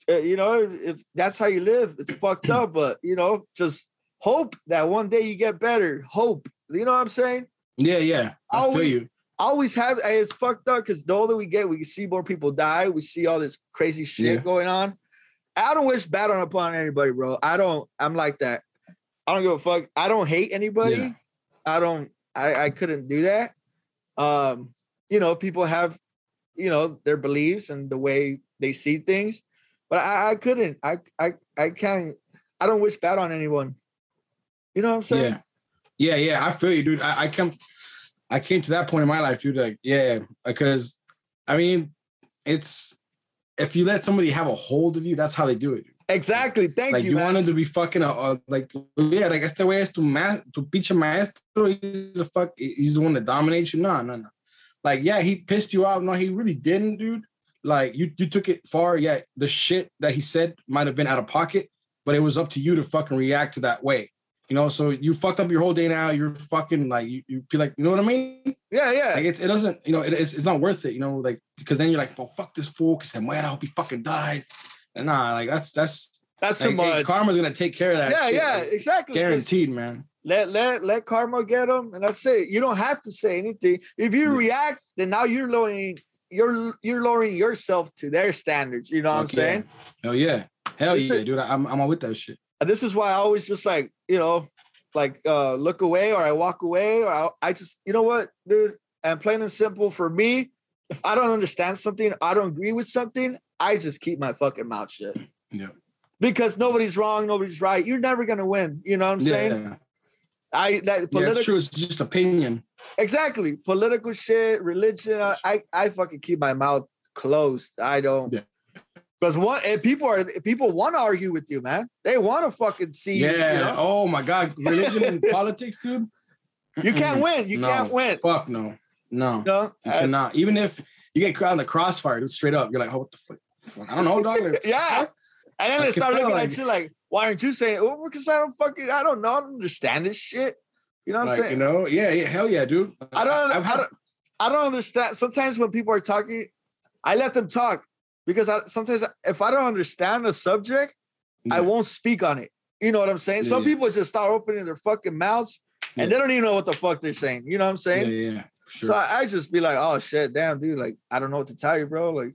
Uh, you know, if that's how you live, it's fucked up. (clears throat) But you know, just hope that one day you get better. Hope You know what I'm saying? Yeah, yeah. I Always- feel you. Always have it's fucked up because the older we get, we see more people die. We see all this crazy shit Yeah. going on. I don't wish bad on upon anybody, bro. I don't. I'm like that. I don't give a fuck. I don't hate anybody. Yeah. I don't. I I couldn't do that. Um, you know, people have, you know, their beliefs and the way they see things, but I I couldn't. I I I can't. I don't wish bad on anyone. You know what I'm saying? Yeah. Yeah, yeah. I feel you, dude. I, I come I came to that point in my life, dude. Like, yeah, because I mean, it's if you let somebody have a hold of you, that's how they do it. Exactly. Thank like you, you, man. want them to be fucking uh, uh, like yeah, like este way es tu ma tu pinche maestro. He's a fuck. He's the one that dominates you. No, no, no. Like yeah, he pissed you off. No, he really didn't, dude. Like you, you took it far. Yeah, the shit that he said might have been out of pocket, but it was up to you to fucking react to that way. You know, so you fucked up your whole day now. You're fucking like you, you feel like you know what I mean. yeah, yeah. Like it, it doesn't, you know, it, it's, it's not worth it, you know, like because then you're like, well, fuck this fool, because I'm I hope he fucking died. And nah, like that's that's That's too like, hey, much. karma's gonna take care of that. yeah, shit, yeah, like, exactly. guaranteed, man. Let let let karma get them, and that's it. You don't have to say anything. If you Yeah. react, then now you're lowering you're you're lowering yourself to their standards. You know what I'm saying? Hell yeah, hell This yeah, is- dude. I'm I'm with that shit. And this is why I always just like you know, like uh look away or I walk away or I, I just you know what, dude. And plain and simple for me, if I don't understand something, I don't agree with something, I just keep my fucking mouth shut. (clears throat) Yeah. Because nobody's wrong, nobody's right. You're never gonna win. You know what I'm Yeah, saying? yeah, I that yeah, political it's true. It's just opinion. exactly political shit, religion. I, I I fucking keep my mouth closed. I don't. Yeah. Because one, and people are people want to argue with you, man. They want to fucking see. you, Yeah. You, know? Oh my god, religion and (laughs) politics, dude. you can't win. You No. can't win. Fuck no, no. no? You Uh, cannot. Even if you get caught in the crossfire, dude, straight up, you're like, oh, what the fuck? I don't know, dog. (laughs) Yeah. And then they start looking at you like, why aren't you saying? Oh, because I don't fucking, I don't know, I don't understand this shit. You know what I'm saying? you know, yeah, yeah, hell yeah, dude. I don't, I've I don't, I don't understand. Sometimes when people are talking, I let them talk because I sometimes if I don't understand a subject, I won't speak on it. You know what I'm saying? Some people just start opening their fucking mouths and they don't even know what the fuck they're saying. You know what I'm saying? yeah, yeah, sure. So I, I just be like, oh shit, damn, dude. Like, I don't know what to tell you, bro. Like,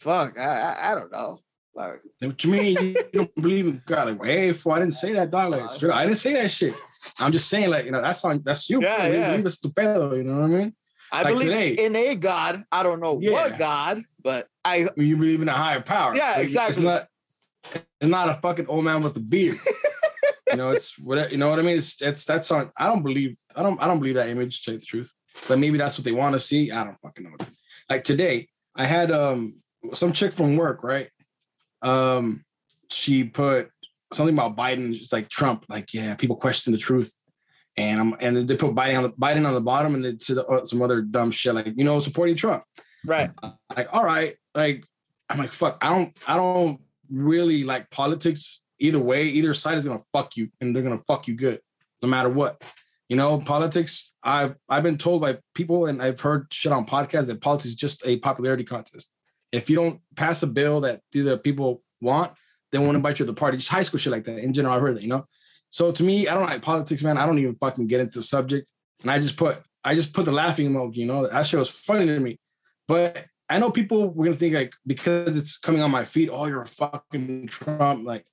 fuck, I, I, I don't know. Like, what you mean? You (laughs) don't believe in God? Like, hey, fool, I didn't say that, dog. Like, straight I didn't say that shit. I'm just saying, like, you know, that's on that's you. Yeah. Yeah. you know what I mean? I Like believe today. in a God. I don't know Yeah. what God, but I When you believe in a higher power. Yeah, Like, exactly. It's not it's not a fucking old man with a beard. you know, it's (laughs) whatever you know what I mean? It's it's that's on I don't believe I don't I don't believe that image, to tell you the truth. But maybe that's what they want to see. I don't fucking know. Like today, I had um some chick from work, right? Um, she put something about Biden, just like Trump, like, yeah, people question the truth. And I'm and they put Biden on the Biden on the bottom and they said uh, some other dumb shit, like, you know, supporting Trump. Right. like all right. Like i'm like fuck i don't i don't really like politics either way. Either side is gonna fuck you and they're gonna fuck you good no matter what. You know politics i've i've been told by people and i've heard shit on podcasts that politics is just a popularity contest. If you don't pass a bill that do the people want they won't invite you to the party. Just high school shit like that in general i've heard that you know so to me i don't like politics man i don't even fucking get into the subject and i just put i just put the laughing emoji you know that shit was funny to me but I know people were gonna think like because it's coming on my feed, oh, you're a fucking Trump like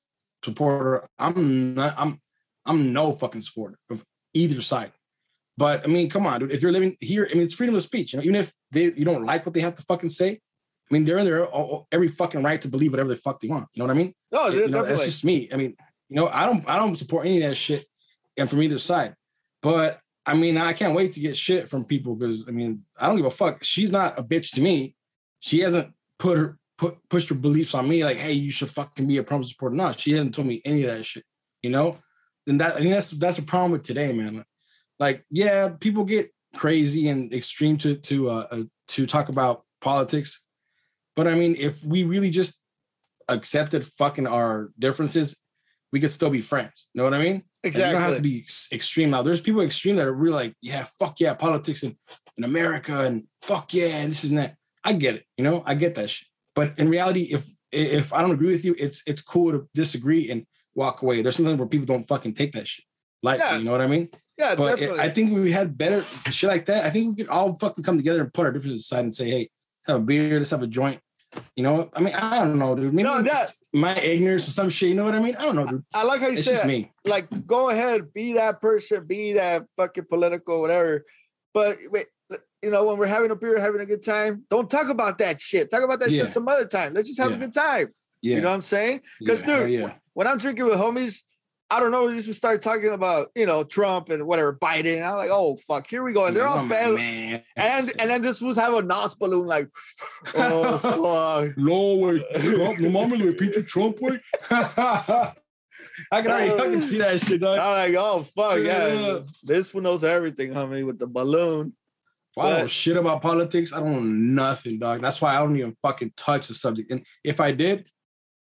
supporter. I'm not. I'm. I'm no fucking supporter of either side. But I mean, come on, dude. If you're living here, I mean, it's freedom of speech. You know, even if they you don't like what they have to fucking say, I mean, they're in their all- every fucking right to believe whatever the fuck they want. You know what I mean? No, you know, that's just me. I mean, you know, I don't I don't support any of that shit and from either side. But I mean, I can't wait to get shit from people because I mean, I don't give a fuck. She's not a bitch to me. She hasn't put her put pushed her beliefs on me like, hey, you should fucking be a Trump supporter. No, she hasn't told me any of that shit. You know? And that I think that's that's a problem with today, man. Like, yeah, people get crazy and extreme to to uh, uh to talk about politics. But I mean, if we really just accepted fucking our differences, we could still be friends. You know what I mean? Like, you don't have to be extreme now. There's people extreme that are really like, yeah, fuck yeah, politics in, in America and fuck yeah, and this and that. I get it, you know, I get that shit. But in reality, if if I don't agree with you, it's it's cool to disagree and walk away. There's something where people don't fucking take that shit. Like, Yeah. you know what I mean? Yeah, But it- I think we had better shit like that. I think we could all fucking come together and put our differences aside and say, hey, have a beer, let's have a joint. You know, I mean, I don't know, dude. Maybe No, that- my ignorance or some shit. You know what I mean? I don't know, dude. I like how you It's said just me. like go ahead, be that person, be that fucking political, whatever. But wait, you know, when we're having a beer, having a good time, don't talk about that shit. Talk about that Yeah. shit some other time. Let's just have a good time. Yeah. You know what I'm saying? 'Cause, yeah, dude, yeah. When I'm drinking with homies, I don't know, we just start talking about, you know, Trump and whatever, Biden. And I'm like, oh fuck, here we go. And they're all Oh, bad. man. And and then this was have a nos balloon, like, (laughs) oh fuck. No way, Trump. No mames, le pinche Trump, güey. (laughs) I can already fucking see that shit, dog. I'm like, oh fuck, yeah. Yeah. This one knows everything, homie, with the balloon. Well, I don't shit about politics. I don't know nothing, dog. That's why I don't even fucking touch the subject. And if I did,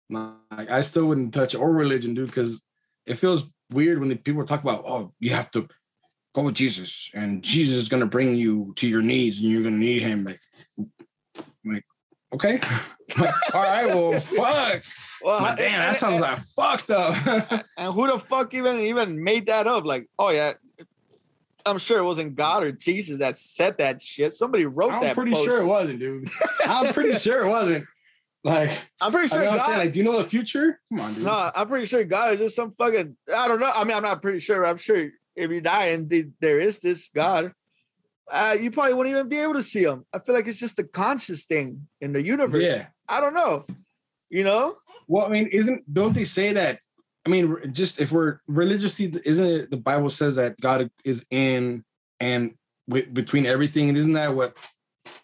like, I still wouldn't touch it or religion, dude, because it feels weird when the people talk about, oh, you have to go with Jesus, and Jesus is gonna bring you to your knees, and you're gonna need him. Like, like, okay, (laughs) like, all right, well, fuck. Well, damn, that and- sounds like fucked up. (laughs) And who the fuck even even made that up? Like, oh yeah, I'm sure it wasn't God or Jesus that said that shit. Somebody wrote I'm that. pretty post. sure it wasn't, dude. (laughs) I'm pretty sure it wasn't. Like, I'm pretty I sure know I'm God. saying, like, do you know the future? Come on, dude. no, I'm pretty sure God is just some fucking. I don't know. I mean, I'm not pretty sure. I'm sure if you die and the, there is this God, uh, you probably wouldn't even be able to see him. I feel like it's just a conscious thing in the universe. Yeah. I don't know. You know? Well, I mean, isn't don't they say that? I mean, just if we're religiously, isn't it the Bible says that God is in and with, between everything, and isn't that what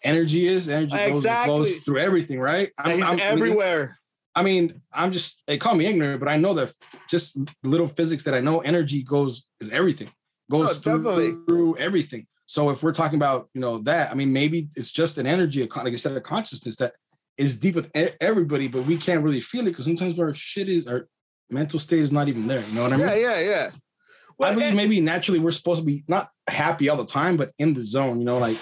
energy is? Energy goes and Exactly. flows through everything, right? That he's I mean, it's- everywhere. I mean, I'm just they call me ignorant, but I know that just little physics that I know, energy goes is everything, goes No, through, through everything. So if we're talking about you know that, I mean, maybe it's just an energy, like I said, a consciousness that is deep with everybody, but we can't really feel it because sometimes our shit is our mental state is not even there. You know what I mean? Yeah, yeah, yeah. I believe and- maybe naturally we're supposed to be not happy all the time, but in the zone. You know, like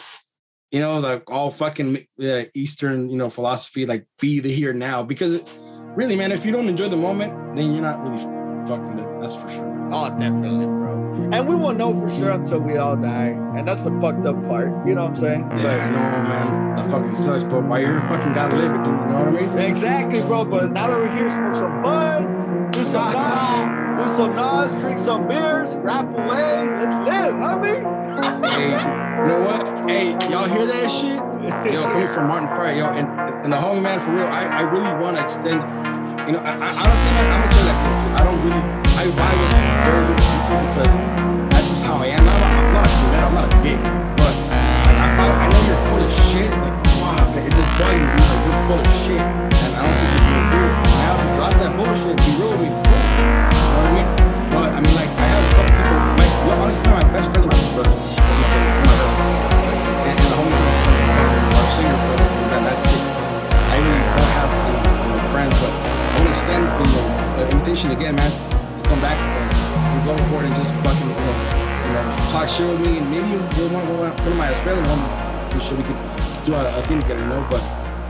you know, like all fucking uh, Eastern, you know, philosophy, like be the here now. Because it, really, man, if you don't enjoy the moment, then you're not really fucking living. That's for sure. Oh, definitely, bro. And we won't know for sure until we all die. And that's the fucked up part. You know what I'm saying? Yeah, I know, man. That fucking sucks, but while you're fucking gotta live it, dude. You know what I mean? Exactly, bro. But now that we're here, smoke some bud, do some (laughs) nas, do some nas, drink some beers, rap away. Let's live, homie. hey, you know what? Hey, y'all hear that shit? (laughs) Yo, coming from Martin Fright, yo, and, and the homie man, for real, I, I really want to extend, you know, I, I honestly, man, I'm tell you like this, I don't really, I vibe with very little people because that's just how I am. I'm not, I'm not a man, I'm not a dick, but like, I, I, know you're full of shit, like, fuck, it just bugged me, like, you're full of shit, and I don't think you're being real. Now, if you drop that bullshit, be real with me. You know what I mean? But, I mean, like, I have a couple people, like, well, honestly, my best friend my brother, my, my friends, but I want to extend you know, an invitation again, man, to come back and go record and just fucking you know, you know talk shit with me, and maybe you'll want one of my Australian. We should we could do a, a thing together, you know. But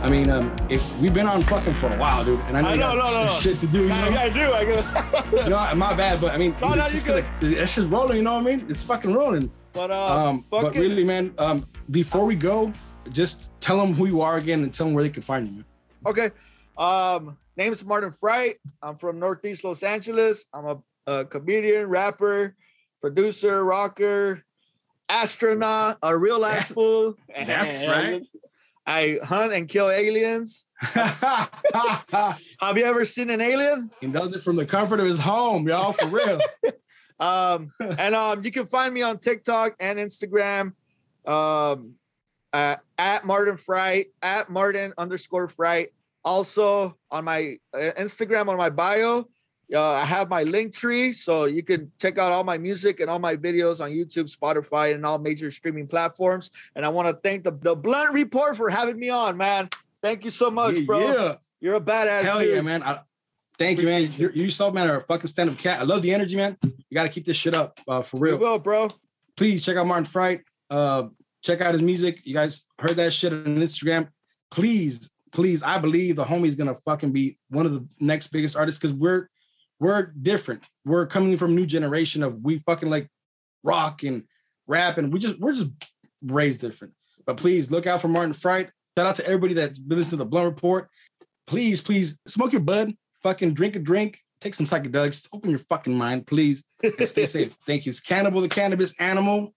I mean, um, if we've been on fucking for a while, dude, and I know, I you got no, no, shit to do, you know. I, I do. I go. (laughs) No, my bad, but I mean, (laughs) No, it's just you gonna, it's just rolling, you know what I mean? It's fucking rolling. but uh, Um, but really, man, um, before we go, just tell them who you are again and tell them where they can find you. Okay. Um, name's Martin Fright. I'm from Northeast Los Angeles. I'm a, a comedian, rapper, producer, rocker, astronaut, a real life fool. (laughs) That's right. I hunt and kill aliens. (laughs) Have you ever seen an alien? he does it from the comfort of his home, y'all, for real. (laughs) Um, and um, you can find me on TikTok and Instagram. Um, uh, at Martin Fright, at Martin underscore Fright. Also on my uh, Instagram, on my bio, uh, I have my Linktree, so you can check out all my music and all my videos on YouTube, Spotify, and all major streaming platforms. And I want to thank the, the Blunt Report for having me on, man. Thank you so much, yeah, bro. yeah. You're a badass. Hell dude. yeah, man. I, thank you, man. Appreciate You're, you yourself, man, are a fucking stand-up cat. I love the energy, man. You got to keep this shit up uh, for You real. will, bro. Please check out Martin Fright. Uh, check out his music. You guys heard that shit on Instagram. Please, please. I believe the homie's gonna fucking be one of the next biggest artists because we're we're different. We're coming from a new generation of we fucking like rock and rap, and we just we're just raised different. But please look out for Martin Fright. Shout out to everybody that's been listening to the Blunt Report. Please, please smoke your bud, fucking drink a drink, take some psychedelics, open your fucking mind, please. And stay (laughs) safe. Thank you. It's Cannibal the Cannabis Animal.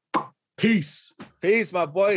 Peace. Peace, my boy.